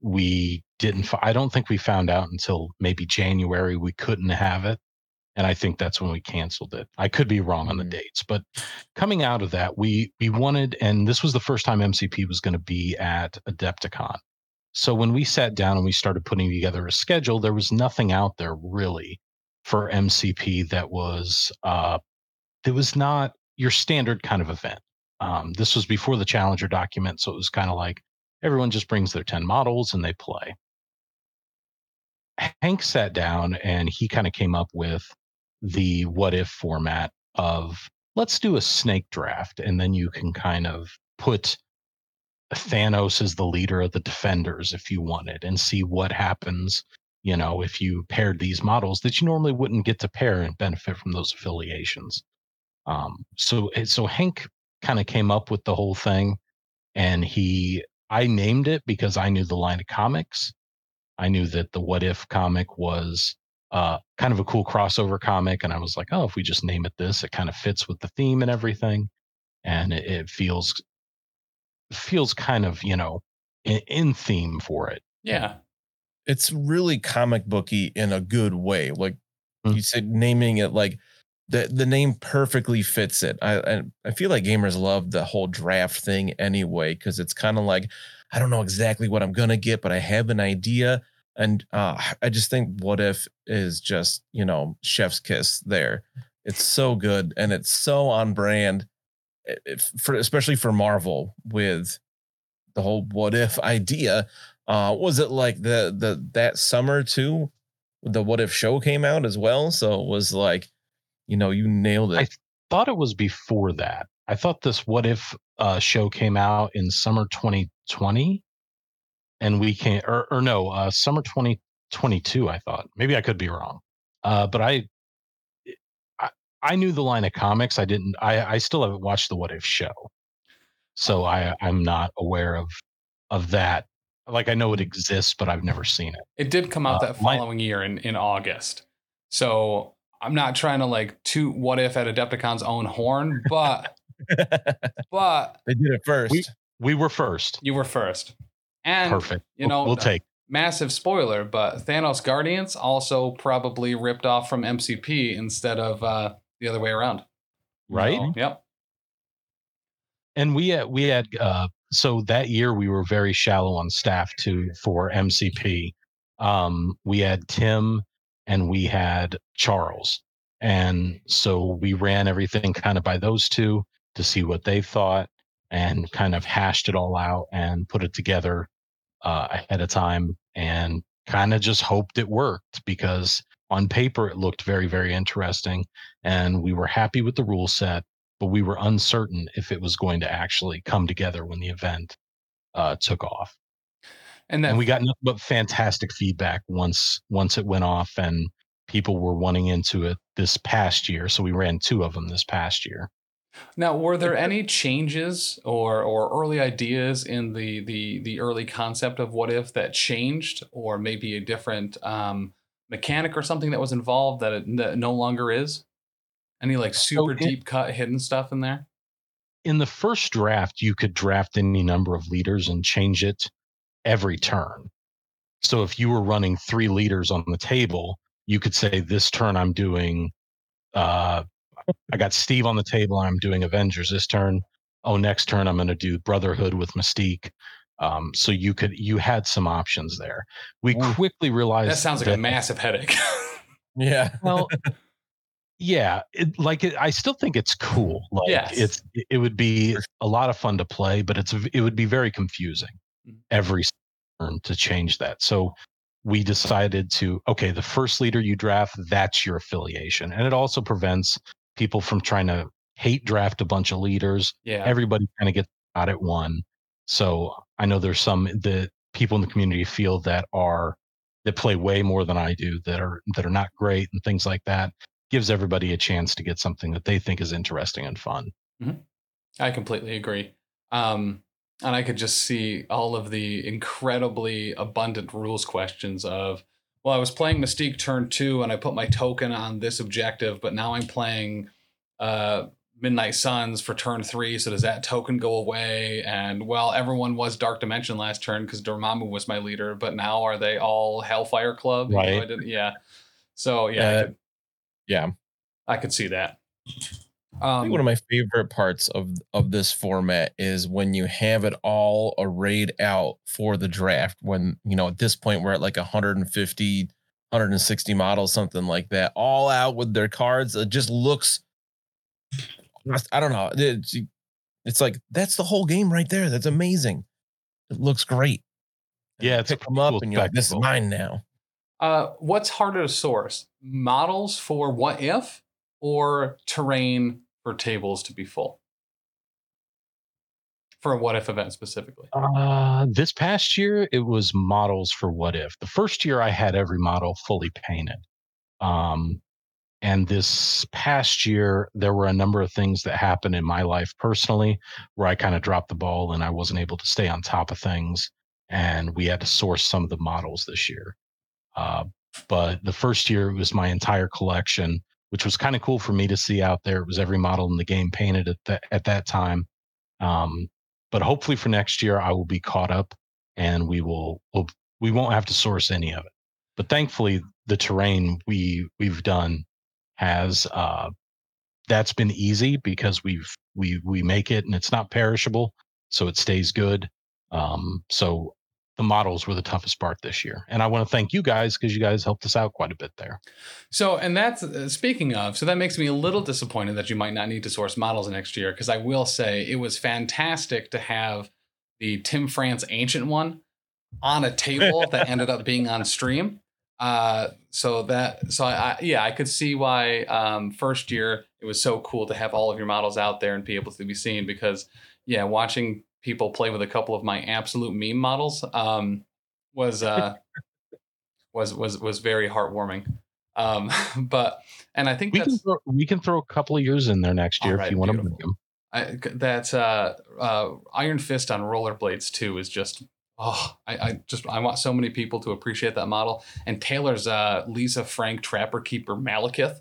we didn't i don't think we found out until maybe january we couldn't have it and i think that's when we canceled it i could be wrong on the mm-hmm. dates but coming out of that we we wanted and this was the first time mcp was going to be at adepticon so when we sat down and we started putting together a schedule there was nothing out there really for mcp that was uh that was not your standard kind of event um, this was before the challenger document so it was kind of like everyone just brings their 10 models and they play. Hank sat down and he kind of came up with the what if format of let's do a snake draft and then you can kind of put Thanos as the leader of the defenders if you wanted and see what happens, you know, if you paired these models that you normally wouldn't get to pair and benefit from those affiliations. Um, so eh, so Hank kind of came up with the whole thing and he I named it because I knew the line of comics. I knew that the What If comic was uh, kind of a cool crossover comic, and I was like, oh, if we just name it this, it kind of fits with the theme and everything, and it, it feels feels kind of you know in, in theme for it. Yeah, it's really comic booky in a good way. Like mm-hmm. you said, naming it like the the name perfectly fits it. I I, I feel like gamers love the whole draft thing anyway because it's kind of like I don't know exactly what I'm gonna get, but I have an idea. And uh, I just think what if is just you know chef's kiss there. It's so good and it's so on brand, if, for especially for Marvel with the whole what if idea. Uh, was it like the the that summer too? The what if show came out as well, so it was like you know, you nailed it. I thought it was before that. I thought this What If uh, show came out in summer 2020, and we came, or, or no, uh, summer 2022. I thought maybe I could be wrong, uh, but I, I, I knew the line of comics. I didn't. I I still haven't watched the What If show, so I I'm not aware of of that. Like I know it exists, but I've never seen it. It did come out uh, that following my, year in in August. So I'm not trying to like toot what if at Adepticon's own horn, but but they did it first. We, we were first. You were first. And perfect. You know, we'll, we'll take massive spoiler, but Thanos Guardians also probably ripped off from MCP instead of uh, the other way around. Right? So, yep. And we had we had uh, so that year we were very shallow on staff too for MCP. Um, we had Tim and we had Charles. And so we ran everything kind of by those two to see what they thought and kind of hashed it all out and put it together uh, ahead of time and kind of just hoped it worked because on paper it looked very, very interesting. And we were happy with the rule set. but we were uncertain if it was going to actually come together when the event uh, took off. And then And we got nothing but fantastic feedback once once it went off, and people were wanting into it this past year. So we ran two of them this past year. Now, were there any changes or or early ideas in the the the early concept of what if that changed, or maybe a different um, mechanic or something that was involved that it that no longer is? Any like super it- deep cut hidden stuff in there? in the first draft, you could draft any number of leaders and change it every turn. So if you were running three leaders on the table, you could say, This turn I'm doing, uh, I got Steve on the table, I'm doing Avengers this turn. Oh, next turn I'm going to do Brotherhood with Mystique. Um, so you could, you had some options there. We Ooh. quickly realized That sounds like a massive headache. Yeah. well yeah it, like it, i still think it's cool like Yes. it's it would be a lot of fun to play but it's it would be very confusing Mhm. every turn to change that so we decided to okay the first leader you draft that's your affiliation and it also prevents people from trying to hate draft a bunch of leaders yeah. everybody kind of gets out at one. So I know there's some that people in the community feel that are that play way more than I do that are that are not great and things like that. Gives everybody a chance to get something that they think is interesting and fun. I completely agree. Um, and I could just see all of the incredibly abundant rules questions of, well, I was playing Mystique turn two and I put my token on this objective, but now I'm playing uh, Midnight Suns for turn three. So does that token go away? And well, everyone was Dark Dimension last turn because Dormammu was my leader, but now are they all Hellfire Club? I Right. didn't- yeah. So yeah, I Uh, could, Yeah. I could see that. I Um, think one of my favorite parts of of this format is when you have it all arrayed out for the draft. When you know at this point we're at like 150, 160 models, something like that, all out with their cards. It just looks. I don't know. It's, it's like that's the whole game right there. That's amazing. It looks great. Yeah, you it's a pick them up cool and you're like, this is mine now. Uh, what's harder to source? Models for what if or terrain for tables to be full? For a what if event specifically. Uh, this past year, it was models for what if. The first year, I had every model fully painted. Um, and this past year, there were a number of things that happened in my life personally where I kind of dropped the ball and I wasn't able to stay on top of things. And we had to source some of the models this year. Uh, but the first year, it was my entire collection, which was kind of cool for me to see out there. It was every model in the game painted at that at that time. Um, but hopefully for next year I will be caught up and we will we'll, we won't have to source any of it. But thankfully the terrain we we've done has uh that's been easy because we've we we make it and it's not perishable so it stays good. Um so the models were the toughest part this year. And I want to thank you guys because you guys helped us out quite a bit there. So, and that's uh, speaking of, so that makes me a little disappointed that you might not need to source models next year because I will say it was fantastic to have the Tim France Ancient one on a table that ended up being on stream. Uh, so that, so I, I, yeah, I could see why um, first year it was so cool to have all of your models out there and be able to be seen because, yeah, watching people play with a couple of my absolute meme models um, was uh, was was was very heartwarming. Um, but and I think We can throw, we can throw a couple of years in there next year right, if you want to beautiful. bring them. I, that uh, uh, Iron Fist on rollerblades too is just oh I, I just I want so many people to appreciate that model and Taylor's uh, Lisa Frank Trapper Keeper Malekith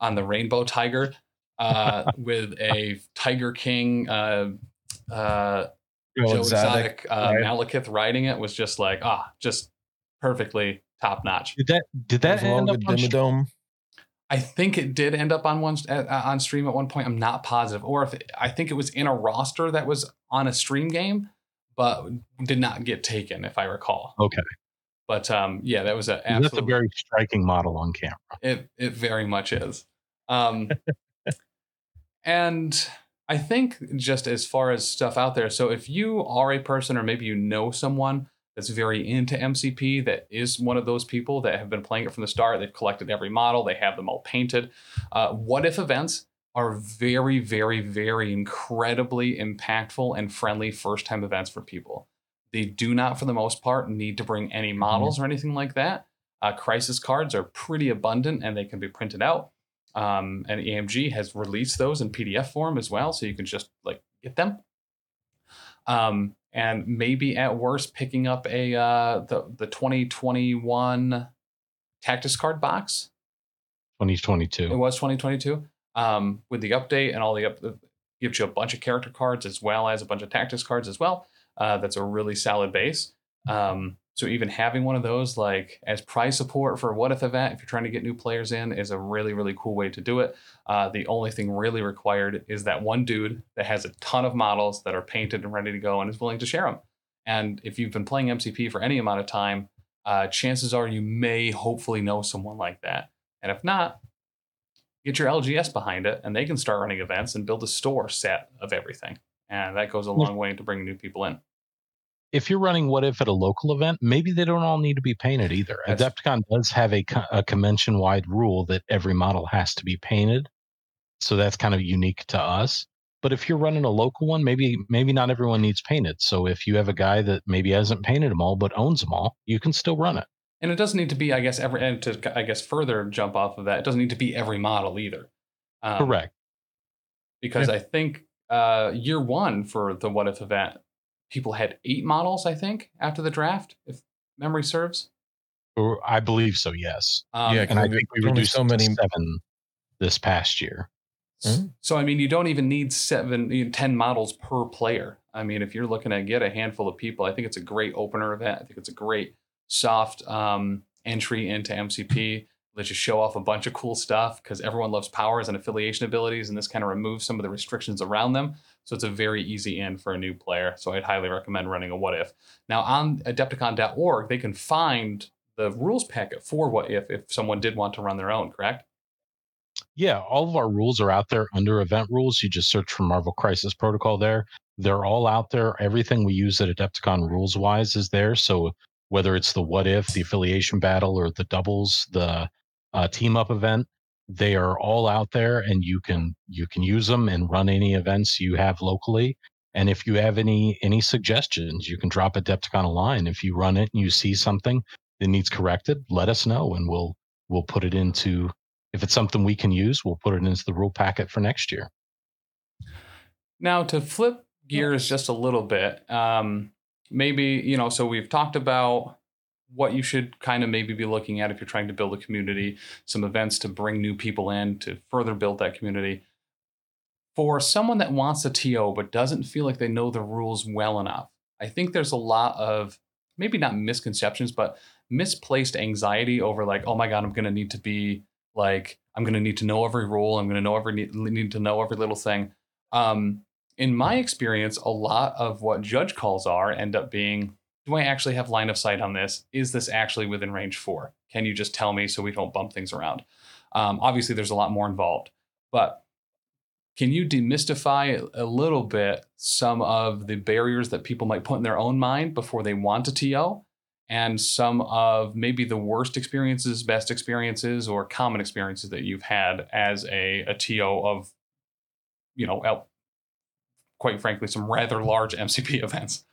on the Rainbow Tiger uh, with a Tiger King uh, uh, Joe Joe Exotic, Exotic, uh, right? Malekith riding it was just like ah just perfectly top notch. Did that did that end up on stream? Dimmadome. I think it did end up on one uh, on stream at one point. I'm not positive, or if it, I think it was in a roster that was on a stream game, but did not get taken, if I recall. Okay. But um, yeah, that was a That's a very striking model on camera. It it very much is. Um, and I think just as far as stuff out there, so if you are a person or maybe you know someone that's very into MCP, that is one of those people that have been playing it from the start, they've collected every model, they have them all painted. Uh, what if events are very, very, very incredibly impactful and friendly first time events for people. They do not, for the most part, need to bring any Mm-hmm. models or anything like that. Uh, crisis cards are pretty abundant and they can be printed out. Um, and AMG has released those in PDF form as well, so you can just like get them. Um, and maybe at worst, picking up a uh, the the 2021 Tactics card box. 2022. It was 2022 um, with the update and all the up. Gives you a bunch of character cards as well as a bunch of tactics cards as well. Uh, that's a really solid base. Um, so even having one of those like as prize support for a what if event, if you're trying to get new players in, is a really really cool way to do it. Uh, the only thing really required is that one dude that has a ton of models that are painted and ready to go and is willing to share them. And if you've been playing MCP for any amount of time, uh, chances are you may hopefully know someone like that. And if not, get your LGS behind it and they can start running events and build a store set of everything. And that goes a long way to bring new people in. If you're running what if at a local event, maybe they don't all need to be painted either. That's- Adepticon does have a, a convention wide rule that every model has to be painted. So that's kind of unique to us. But if you're running a local one, maybe maybe not everyone needs painted. So if you have a guy that maybe hasn't painted them all but owns them all, you can still run it. And it doesn't need to be, I guess, every, and to, I guess, further jump off of that, it doesn't need to be every model either. Um, Correct. Because I think uh, year one for the What If event, people had eight models, I think, after the draft, if memory serves. I believe so. Yes. Um, Yeah, and I think we only reduced so so many many- seven this past year. Mhm. So I mean, you don't even need seven, you know, ten models per player. I mean, if you're looking to get a handful of people, I think it's a great opener event. I think it's a great soft um, entry into MCP. Let you show off a bunch of cool stuff because everyone loves powers and affiliation abilities, and this kind of removes some of the restrictions around them. So it's a very easy in for a new player. So I'd highly recommend running a What If. Now on Adepticon.org, they can find the rules packet for What If if someone did want to run their own. Correct? Yeah, all of our rules are out there under event rules. You just search for Marvel Crisis Protocol there. They're all out there. Everything we use at Adepticon rules wise is there. So whether it's the what if, the affiliation battle, or the doubles, the uh, team up event, they are all out there, and you can you can use them and run any events you have locally. And if you have any any suggestions, you can drop Adepticon a line. If you run it and you see something that needs corrected, let us know, and we'll we'll put it into if it's something we can use, we'll put it into the rule packet for next year. Now to flip gears just a little bit, um, maybe you know. So we've talked about what you should kind of maybe be looking at if you're trying to build a community, some events to bring new people in to further build that community. For someone that wants a TO but doesn't feel like they know the rules well enough, I think there's a lot of maybe not misconceptions, but misplaced anxiety over like, oh my god, I'm going to need to be like, I'm going to need to know every rule. I'm going to know every need, to know every little thing. Um, in my experience, a lot of what judge calls are end up being do I actually have line of sight on this? Is this actually within range four? Can you just tell me so we don't bump things around? Um, obviously, there's a lot more involved, but can you demystify a little bit some of the barriers that people might put in their own mind before they want a TO? And some of maybe the worst experiences, best experiences, or common experiences that you've had as a, a TO of, you know, quite frankly, some rather large MCP events.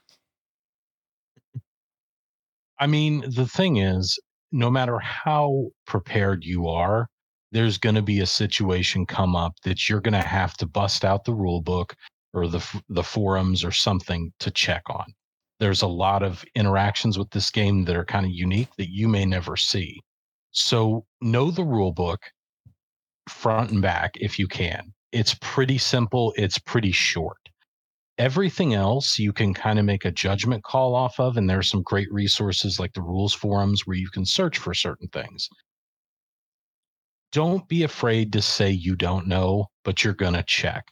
I mean, the thing is, no matter how prepared you are, there's going to be a situation come up that you're going to have to bust out the rule book or the the forums or something to check on. There's a lot of interactions with this game that are kind of unique that you may never see. So know the rule book front and back if you can. It's pretty simple, it's pretty short. Everything else you can kind of make a judgment call off of, and there are some great resources like the rules forums where you can search for certain things. Don't be afraid to say you don't know, but you're going to check.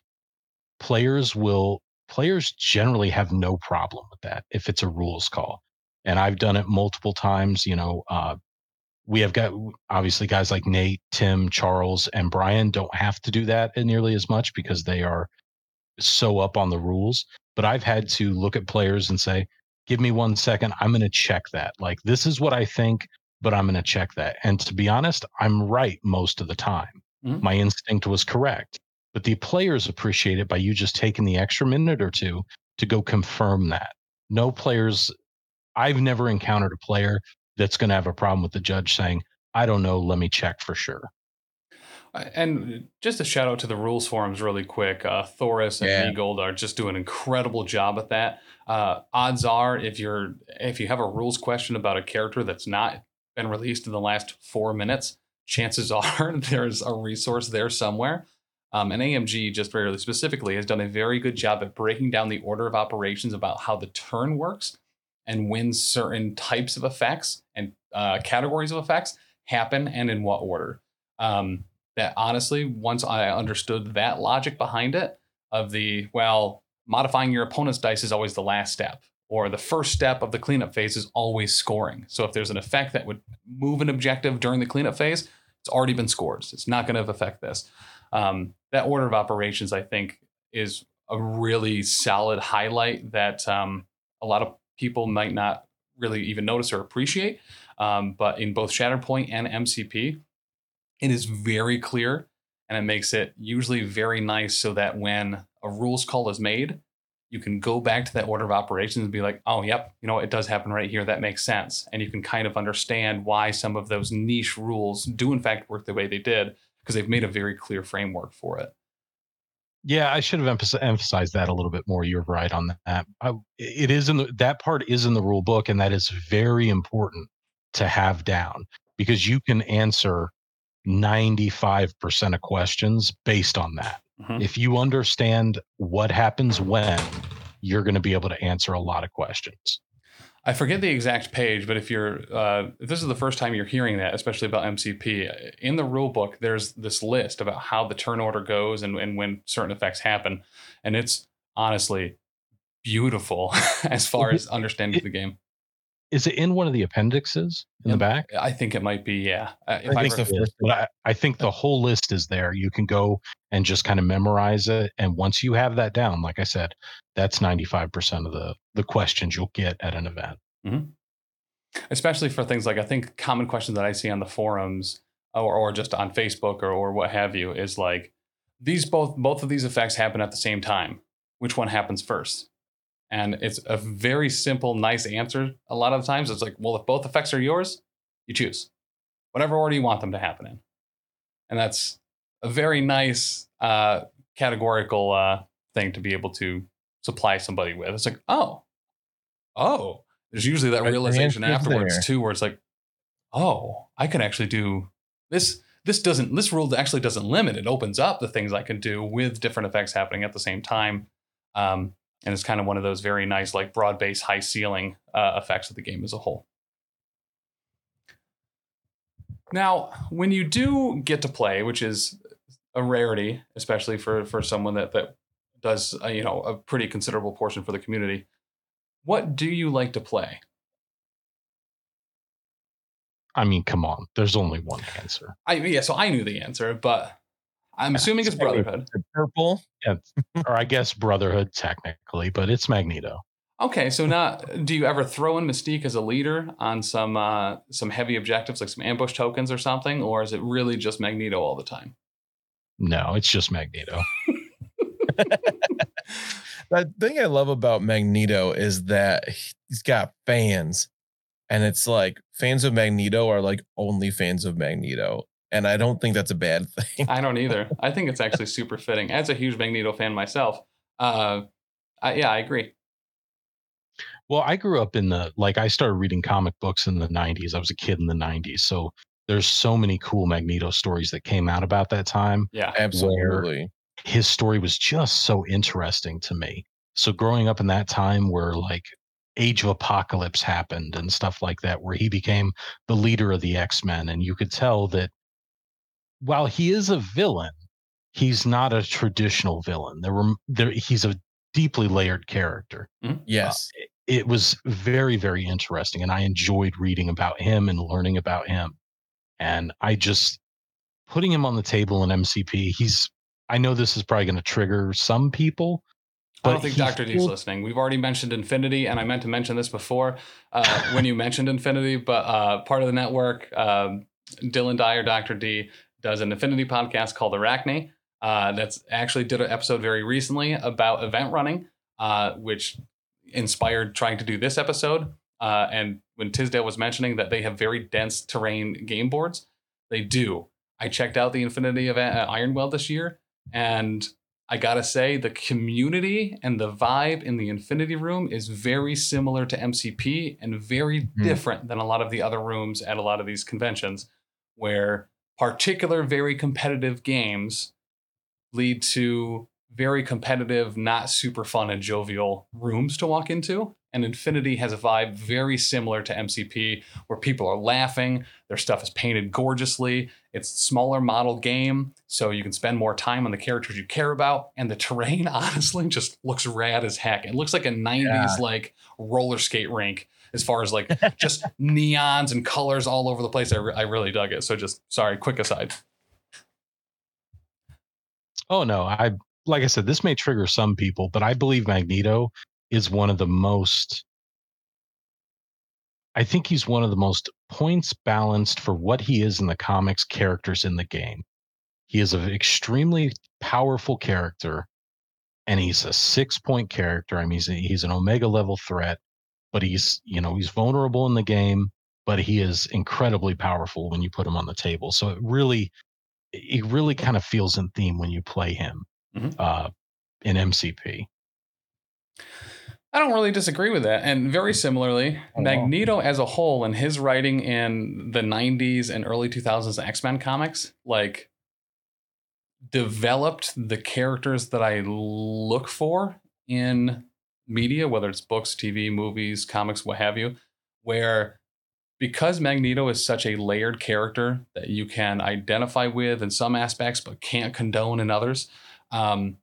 Players will, players generally have no problem with that if it's a rules call. And I've done it multiple times. You know, uh, we have got obviously guys like Nate, Tim, Charles, and Brian don't have to do that nearly as much because they are so up on the rules. But I've had to look at players and say, give me one second. I'm going to check that. Like, this is what I think, but I'm going to check that. And to be honest, I'm right most of the time. Mhm. My instinct was correct. but the players appreciate it by you just taking the extra minute or two to go confirm that. No players, I've never encountered a player that's going to have a problem with the judge saying, I don't know, let me check for sure. And just a shout out to the rules forums really quick. Uh, Thoras and Yeah. Eagle are just doing an incredible job at that. Uh, odds are, if you're if you have a rules question about a character that's not been released in the last four minutes, chances are there's a resource there somewhere. Um, and AMG, just very specifically, has done a very good job at breaking down the order of operations about how the turn works and when certain types of effects and uh, categories of effects happen and in what order. Um, that honestly, once I understood that logic behind it, of the well, modifying your opponent's dice is always the last step, or the first step of the cleanup phase is always scoring. So if there's an effect that would move an objective during the cleanup phase, it's already been scored. So it's not going to affect this. Um, that order of operations, I think, is a really solid highlight that um, a lot of people might not really even notice or appreciate. Um, but in both Shatterpoint and MCP, it is very clear and it makes it usually very nice so that when a rules call is made, you can go back to that order of operations and be like, oh, yep, you know, it does happen right here. That makes sense. And you can kind of understand why some of those niche rules do, in fact, work the way they did because they've made a very clear framework for it. Yeah, I should have emphas- emphasized that a little bit more. You're right on that. Uh, I, it is in the, that part is in the rule book, and that is very important to have down because you can answer 95% of questions based on that. Mhm. If you understand what happens when, you're going to be able to answer a lot of questions. I forget the exact page, but if you're uh, if this is the first time you're hearing that, especially about MCP, in the rule book, there's this list about how the turn order goes and, and when certain effects happen, and it's honestly beautiful as far as understanding the game. Is it in one of the appendixes in the back? I think it might be, yeah. Uh, if I I think the first But I, I think the whole list is there. You can go and just kind of memorize it. And once you have that down, like I said, that's 95% of the, the questions you'll get at an event. especially for things like I think common questions that I see on the forums or, or just on Facebook or, or what have you is like these both both of these effects happen at the same time. Which one happens first? And it's a very simple, nice answer. A lot of times, it's like, well, if both effects are yours, you choose whatever order you want them to happen in, and that's a very nice uh, categorical uh, thing to be able to supply somebody with. It's like, oh, oh, there's usually that realization afterwards there. too, where it's like, oh, I can actually do this. This doesn't. This rule actually doesn't limit. It opens up the things I can do with different effects happening at the same time, um, and it's kind of one of those very nice, like broad base, high ceiling uh, effects of the game as a whole. Now, when you do get to play, which is a rarity, especially for for someone that that does uh, you know a pretty considerable portion for the community, what do you like to play? I mean, come on, there's only one answer. I yeah, so I knew the answer, but I'm Yeah, assuming it's it's Brotherhood. the purple. or I guess Brotherhood technically, but it's Magneto. Okay, so now do you ever throw in Mystique as a leader on some uh, some heavy objectives like some ambush tokens or something, or is it really just Magneto all the time? No, it's just Magneto. The thing I love about Magneto is that he's got fans, and it's like fans of Magneto are like only fans of Magneto, and I don't think that's a bad thing. I don't either. I think it's actually super fitting. As a huge Magneto fan myself, uh, I, yeah, I agree. Well, I grew up in the like I started reading comic books in the 90s. I was a kid in the 90s. So there's so many cool Magneto stories that came out about that time. Yeah, Absolutely. His story was just so interesting to me. So growing up in that time where like Age of Apocalypse happened and stuff like that where he became the leader of the X-Men and you could tell that while he is a villain, he's not a traditional villain. There were there he's a deeply layered character. Yes. it was very very interesting and i enjoyed reading about him and learning about him and i just putting him on the table in mcp he's i know this is probably going to trigger some people I don't think Dr. D's listening. We've already mentioned Infinity, and I meant to mention this before uh, when you mentioned Infinity, but uh, part of the network, um, Dylan Dyer, Dr. D, does an Infinity podcast called Arachne. uh, that's actually did an episode very recently about event running, uh, which inspired trying to do this episode. Uh, and when Tisdale was mentioning that they have very dense terrain game boards, they do. I checked out the Infinity event at Ironwell this year, and I gotta say, the community and the vibe in the Infinity Room is very similar to MCP and very Hmm. different than a lot of the other rooms at a lot of these conventions, where particular, very competitive games lead to very competitive, not super fun and jovial rooms to walk into. And Infinity has a vibe very similar to MCP, where people are laughing, their stuff is painted gorgeously, it's a smaller model game, so you can spend more time on the characters you care about. And the terrain, honestly, just looks rad as heck. It looks like a 90s like roller skate rink as far as like just neons and colors all over the place. I, re- I really dug it. So just sorry, quick aside. Oh no, I like I said, this may trigger some people, but I believe Magneto is one of the most I think he's one of the most points balanced for what he is in the comics characters in the game. He is an extremely powerful character and he's a six point character. I mean, he's, a, he's an omega level threat, but he's, you know, he's vulnerable in the game, but he is incredibly powerful when you put him on the table. So it really, it really kind of feels in theme when you play him Mhm. uh, in MCP. I don't really disagree with that. And very similarly, Oh. Magneto as a whole and his writing in the 90s and early 2000s X Men comics, like, developed the characters that I look for in media, whether it's books, TV, movies, comics, what have you, where because Magneto is such a layered character that you can identify with in some aspects but can't condone in others. Um,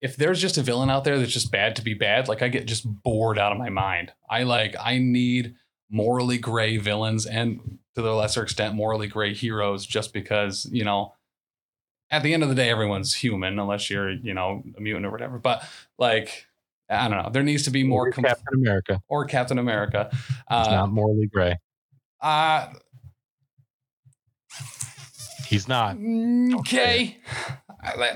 if there's just a villain out there that's just bad to be bad, like I get just bored out of my mind. I like I need morally gray villains and to the lesser extent morally gray heroes just because, you know, at the end of the day everyone's human unless you're, you know, a mutant or whatever. But like I don't know. There needs to be more com- Captain America. or Captain America. It's Uh, not morally gray. uh He's not. Okay.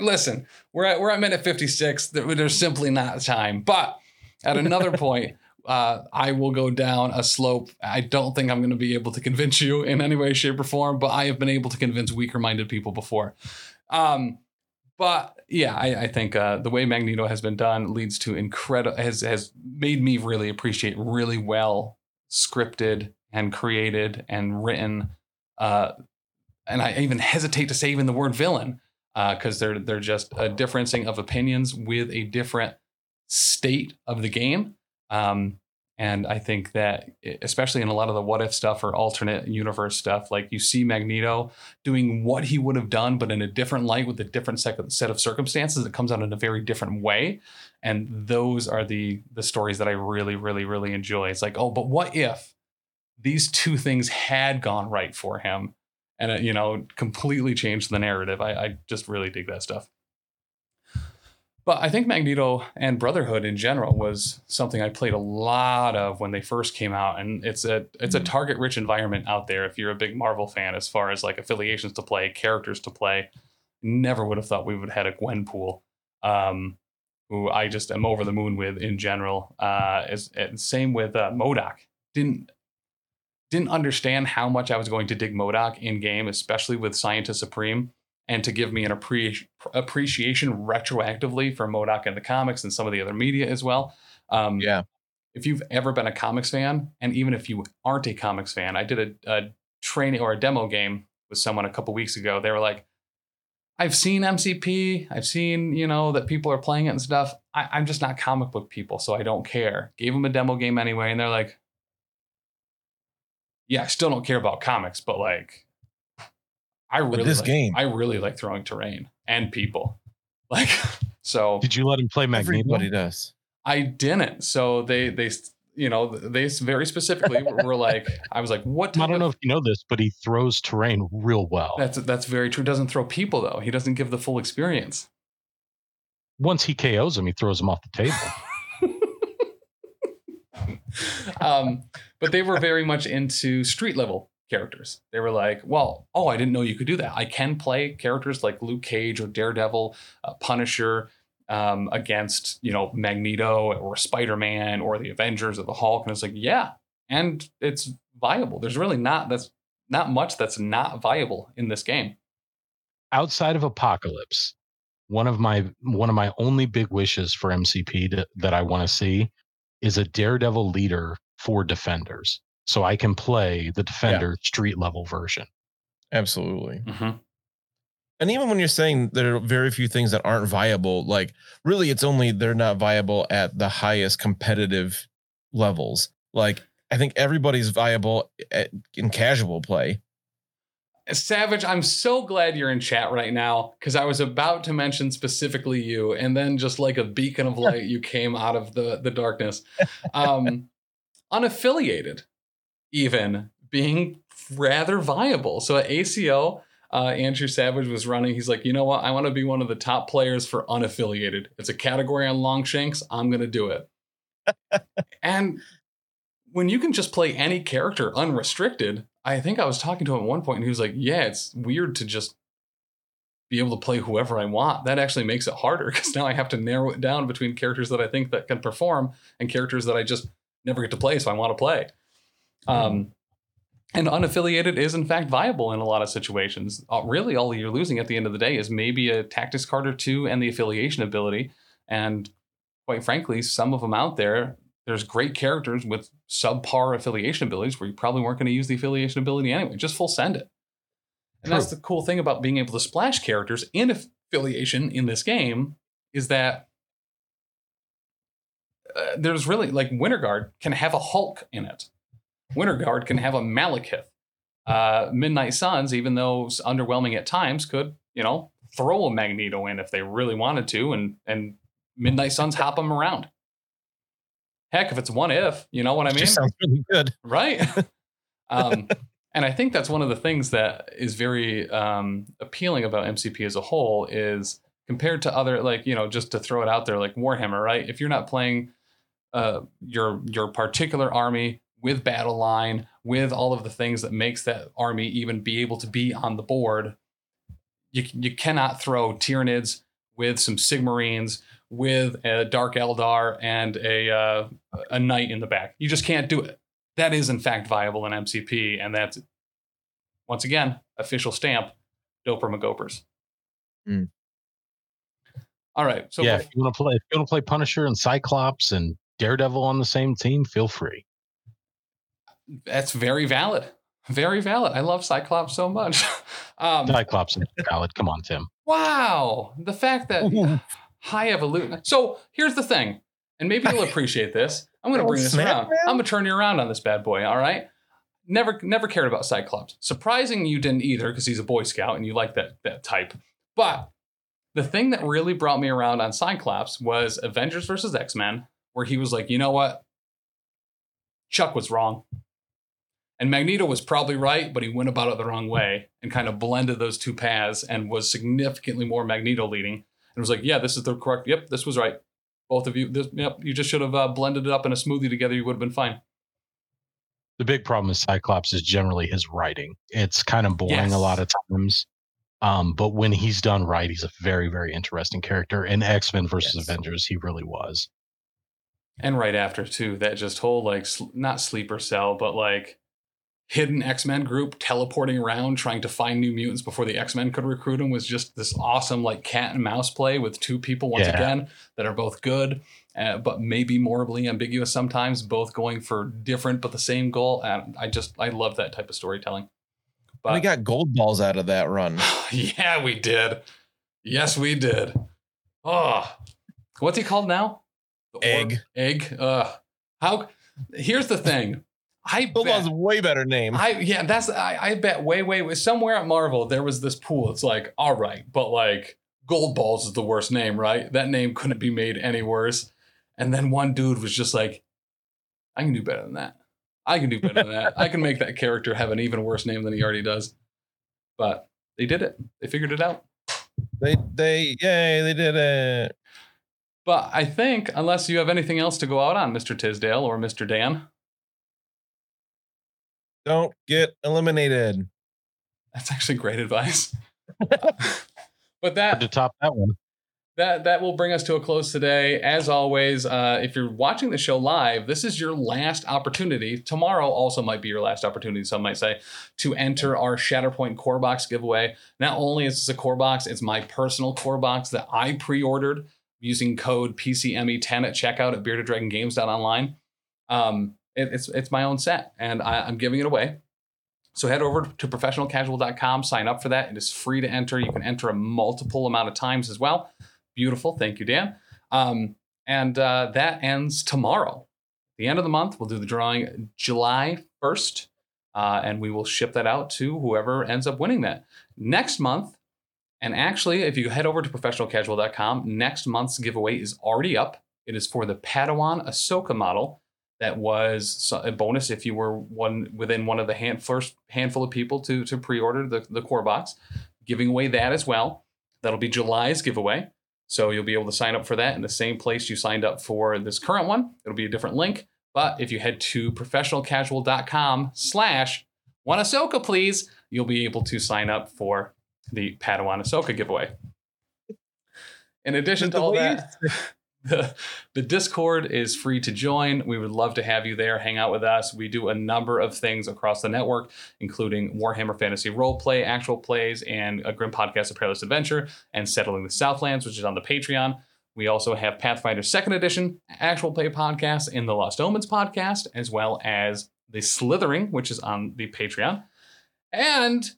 Listen, we're at we're at minute 56. There's simply not time. But at another point, uh, I will go down a slope. I don't think I'm going to be able to convince you in any way, shape, or form, but I have been able to convince weaker minded people before. Um, but yeah, I, I think uh, the way Magneto has been done leads to incredible has has made me really appreciate really well scripted and created and written. Uh, and I even hesitate to say even the word villain because they're they're just a differencing of opinions with a different state of the game. Um, and I think that, especially in a lot of the what if stuff or alternate universe stuff, like you see Magneto doing what he would have done, but in a different light with a different set of circumstances. It comes out in a very different way, and those are the the stories that I really, really, really enjoy. It's like, oh, but what if these two things had gone right for him? and it, you know completely changed the narrative. I, I just really dig that stuff. But I think Magneto and Brotherhood in general was something I played a lot of when they first came out, and it's a it's a target rich environment out there. If you're a big Marvel fan, as far as like affiliations to play, characters to play, never would have thought we would have had a Gwenpool, um, who I just am over the moon with in general. Uh, and same with uh, MODOK. Didn't didn't understand how much I was going to dig MODOK in game, especially with Scientist Supreme, and to give me an appre- appreciation retroactively for MODOK and the comics and some of the other media as well. Um, Yeah. If you've ever been a comics fan, and even if you aren't a comics fan, I did a, a training or a demo game with someone a couple weeks ago. They were like, I've seen MCP. I've seen, you know, that people are playing it and stuff. I, I'm just not comic book people, so I don't care. Gave them a demo game anyway, and they're like, yeah, I still don't care about comics, but like, I really this like, game- I really like throwing terrain and people. Like, so Did you let him play Magneto? Everybody does. I didn't. So they they you know they very specifically were like, I was like, what? I don't of- know if you know this, but he throws terrain real well. That's that's very true. Doesn't throw people though. He doesn't give the full experience. Once he KOs him, he throws him off the table. um, but they were very much into street level characters. They were like, well, oh, I didn't know you could do that. I can play characters like Luke Cage or Daredevil, uh, Punisher um, against, you know, Magneto or Spider Man or the Avengers or the Hulk. And it's like, yeah. And it's viable. There's really not, that's not much that's not viable in this game. Outside of Apocalypse, one of my one of my only big wishes for MCP to, that I want to see is a Daredevil leader for defenders so I can play the Defender yeah. street level version. Absolutely. Mm-hmm. And even when you're saying there are very few things that aren't viable, like really, it's only they're not viable at the highest competitive levels. Like I think everybody's viable at, in casual play. Savage, I'm so glad you're in chat right now because I was about to mention specifically you, and then just like a beacon of light, you came out of the the darkness. Um, unaffiliated even being rather viable. So at ACO, uh, Andrew Savage was running. He's like, you know what? I want to be one of the top players for unaffiliated. It's a category on Longshanks. I'm going to do it. and when you can just play any character unrestricted, I think I was talking to him at one point and he was like, yeah, it's weird to just be able to play whoever I want. That actually makes it harder because now I have to narrow it down between characters that I think that can perform and characters that I just never get to play, so I want to play. Um, and unaffiliated is in fact viable in a lot of situations. Uh, really, all you're losing at the end of the day is maybe a tactics card or two and the affiliation ability. And quite frankly, some of them out there, there's great characters with subpar affiliation abilities where you probably weren't going to use the affiliation ability anyway. Just full send it. And True. that's the cool thing about being able to splash characters in affiliation in this game is that uh, there's really like Winterguard can have a Hulk in it Winterguard can have a Malekith. Uh, Midnight Suns, even though it's underwhelming at times, could you know throw a Magneto in if they really wanted to, and and Midnight Suns hop them around. Heck, if it's one if, you know what I mean? sounds really good, right? um, and I think that's one of the things that is very um, appealing about MCP as a whole is compared to other like you know just to throw it out there like Warhammer, right? If you're not playing uh, your your particular army with battle line, with all of the things that makes that army even be able to be on the board. You, you cannot throw Tyranids with some Sigmarines, with a Dark Eldar and a uh, a knight in the back. You just can't do it. That is in fact viable in MCP, and that's once again official stamp Doper McGopers. Mm. All right. So yeah, if you want to play, if you want to play Punisher and Cyclops and Daredevil on the same team, feel free that's very valid. Very valid. I love Cyclops so much. Um, Cyclops is valid. Come on, Tim. Wow. The fact that high evolution. So here's the thing, and maybe you'll appreciate this. I'm going to bring this around. I'm going to turn you around on this bad boy. All right. Never, never cared about Cyclops. Surprising you didn't either, because he's a Boy Scout and you like that that type. But the thing that really brought me around on Cyclops was Avengers versus X Men, where he was like, you know what, Chuck was wrong. And Magneto was probably right, but he went about it the wrong way and kind of blended those two paths and was significantly more Magneto leading. And was like, yeah, this is the correct. Yep, this was right. Both of you. This, yep, you just should have uh, blended it up in a smoothie together. You would have been fine. The big problem with Cyclops is generally his writing. It's kind of boring yes. a lot of times. Um, but when he's done right, he's a very, very interesting character. In X Men versus yes. Avengers, he really was. And right after too, that just whole like sl- not sleeper cell, but like hidden X-Men group teleporting around trying to find new mutants before the X-Men could recruit them was just this awesome like cat and mouse play with two people once yeah. again that are both good uh, but maybe morally ambiguous sometimes both going for different but the same goal and I just I love that type of storytelling. But we got gold balls out of that run. yeah, we did. Yes, we did. Oh, what's he called now? Egg. egg. Uh, how? Here's the thing. I bet, a way better name. I yeah, that's I, I bet way way somewhere at Marvel there was this pool. It's like all right, but like Gold Balls is the worst name, right? That name couldn't be made any worse. And then one dude was just like, I can do better than that. I can do better than that. I can make that character have an even worse name than he already does. But they did it. They figured it out. They they yay, they did it. But I think unless you have anything else to go out on, Mr. Tisdale or Mr. Dan. Don't get eliminated. That's actually great advice. but Hard to that top that one. that that will bring us to a close today. As always, uh, if you're watching the show live, this is your last opportunity. Tomorrow also might be your last opportunity. Some might say to enter our Shatterpoint core box giveaway. Not only is this a core box, it's my personal core box that I pre-ordered using code PCME10 at checkout at beardeddragongames.online. Um, it, it's it's my own set, and I, I'm giving it away. So head over to professionalcasual.com, sign up for that. It is free to enter. You can enter a multiple amount of times as well. Beautiful. Thank you, Dan. Um, and uh, that ends tomorrow. The end of the month, we'll do the drawing July 1st, uh, and we will ship that out to whoever ends up winning that. Next month, and actually, if you head over to professionalcasual.com, next month's giveaway is already up. It is for the Padawan Ahsoka model that was a bonus if you were one within one of the hand, first handful of people to, to pre-order the, the core box. Giving away that as well. That'll be July's giveaway. So you'll be able to sign up for that in the same place you signed up for this current one. It'll be a different link. But if you head to professionalcasual.com slash one Ahsoka, please, you'll be able to sign up for the Padawan Ahsoka giveaway. In addition to all that, the, Discord is free to join. We would love to have you there, hang out with us. We do a number of things across the network, including Warhammer Fantasy Roleplay, actual plays, and a Grim Podcast of Perilous Adventure, and Settling the Southlands, which is on the Patreon. We also have Pathfinder Second Edition actual play podcast in the Lost Omens podcast, as well as the Slithering, which is on the Patreon. And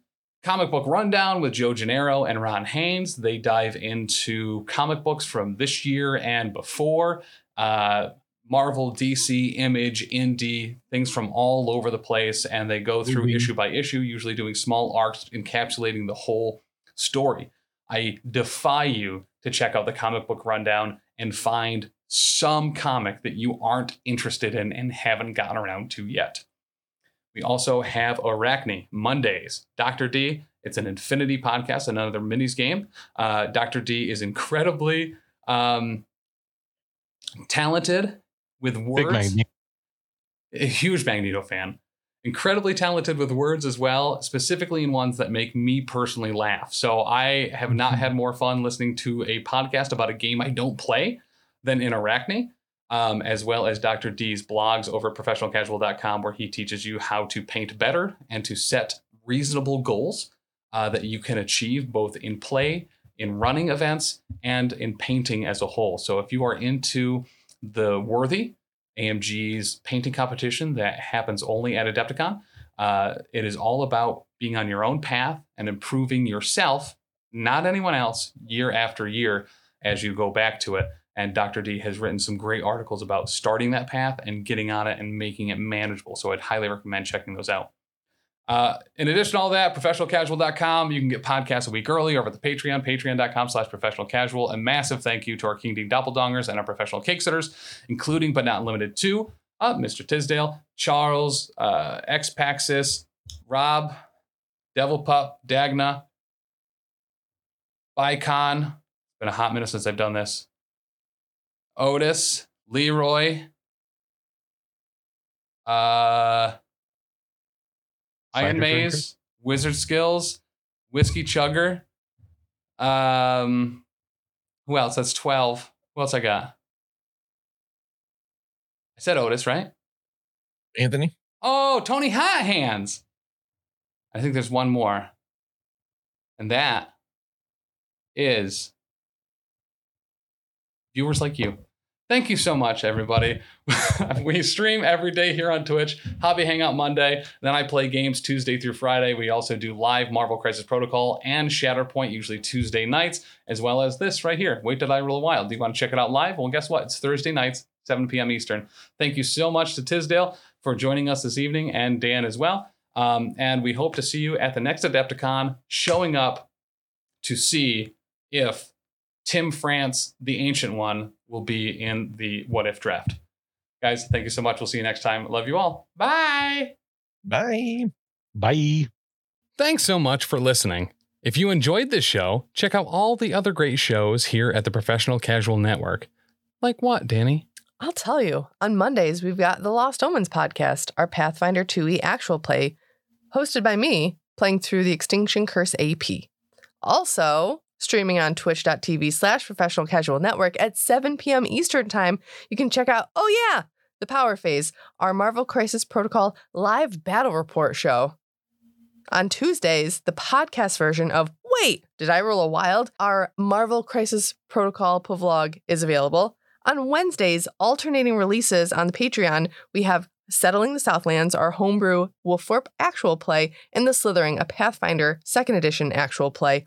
Comic Book Rundown with Joe Gennaro and Ron Haynes. They dive into comic books from this year and before. Uh, Marvel, DC, Image, Indie, things from all over the place. And they go through Mhm. issue by issue, usually doing small arcs encapsulating the whole story. I defy you to check out the comic book rundown and find some comic that you aren't interested in and haven't gotten around to yet. We also have Arachne Mondays. Dr. D, it's an Infinity podcast, another minis game. Uh, Dr. D is incredibly um, talented with words. A huge Magneto fan. Incredibly talented with words as well, specifically in ones that make me personally laugh. So I have not had more fun listening to a podcast about a game I don't play than in Arachne um, as well as Dr. D's blogs over at professionalcasual.com, where he teaches you how to paint better and to set reasonable goals uh, that you can achieve both in play, in running events, and in painting as a whole. So if you are into the Worthy, AMG's painting competition that happens only at Adepticon, uh, it is all about being on your own path and improving yourself, not anyone else, year after year as you go back to it. And Dr. D has written some great articles about starting that path and getting on it and making it manageable. So I'd highly recommend checking those out. Uh, in addition to all that, professionalcasual.com, you can get podcasts a week early over at the Patreon, patreon.com slash professional casual. A massive thank you to our King Dean Doppeldongers and our professional cake sitters, including but not limited to uh, Mr. Tisdale, Charles, uh, X Paxis, Rob, Devilpup, Dagna, Bicon. It's been a hot minute since I've done this. Otis, Leroy, uh, Iron Cider Maze, Wizard Skills, Whiskey Chugger. Um, who else? That's 12. Who else I got? I said Otis, right? Anthony. Oh, Tony Hot Hands. I think there's one more. And that is viewers like you. Thank you so much, everybody. we stream every day here on Twitch, Hobby Hangout Monday. Then I play games Tuesday through Friday. We also do live Marvel Crisis Protocol and Shatterpoint, usually Tuesday nights, as well as this right here. Wait Did I Roll Wild? Do you want to check it out live? Well, guess what? It's Thursday nights, 7 p.m. Eastern. Thank you so much to Tisdale for joining us this evening and Dan as well. Um, and we hope to see you at the next Adepticon, showing up to see if Tim France, the ancient one, will be in the what if draft. Guys, thank you so much. We'll see you next time. Love you all. Bye. Bye. Bye. Thanks so much for listening. If you enjoyed this show, check out all the other great shows here at the Professional Casual Network. Like what, Danny? I'll tell you. On Mondays, we've got the Lost Omens podcast, our Pathfinder 2e actual play, hosted by me, playing through the Extinction Curse AP. Also, streaming on twitch.tv slash professional casual network at 7 p.m. Eastern Time, you can check out, oh yeah, the Power Phase, our Marvel Crisis Protocol live battle report show. On Tuesdays, the podcast version of Wait, Did I Roll a Wild? Our Marvel Crisis Protocol vlog is available. On Wednesdays, alternating releases on the Patreon, we have Settling the Southlands, our homebrew Wolfthorpe actual play, and The Slithering, a Pathfinder second edition actual play.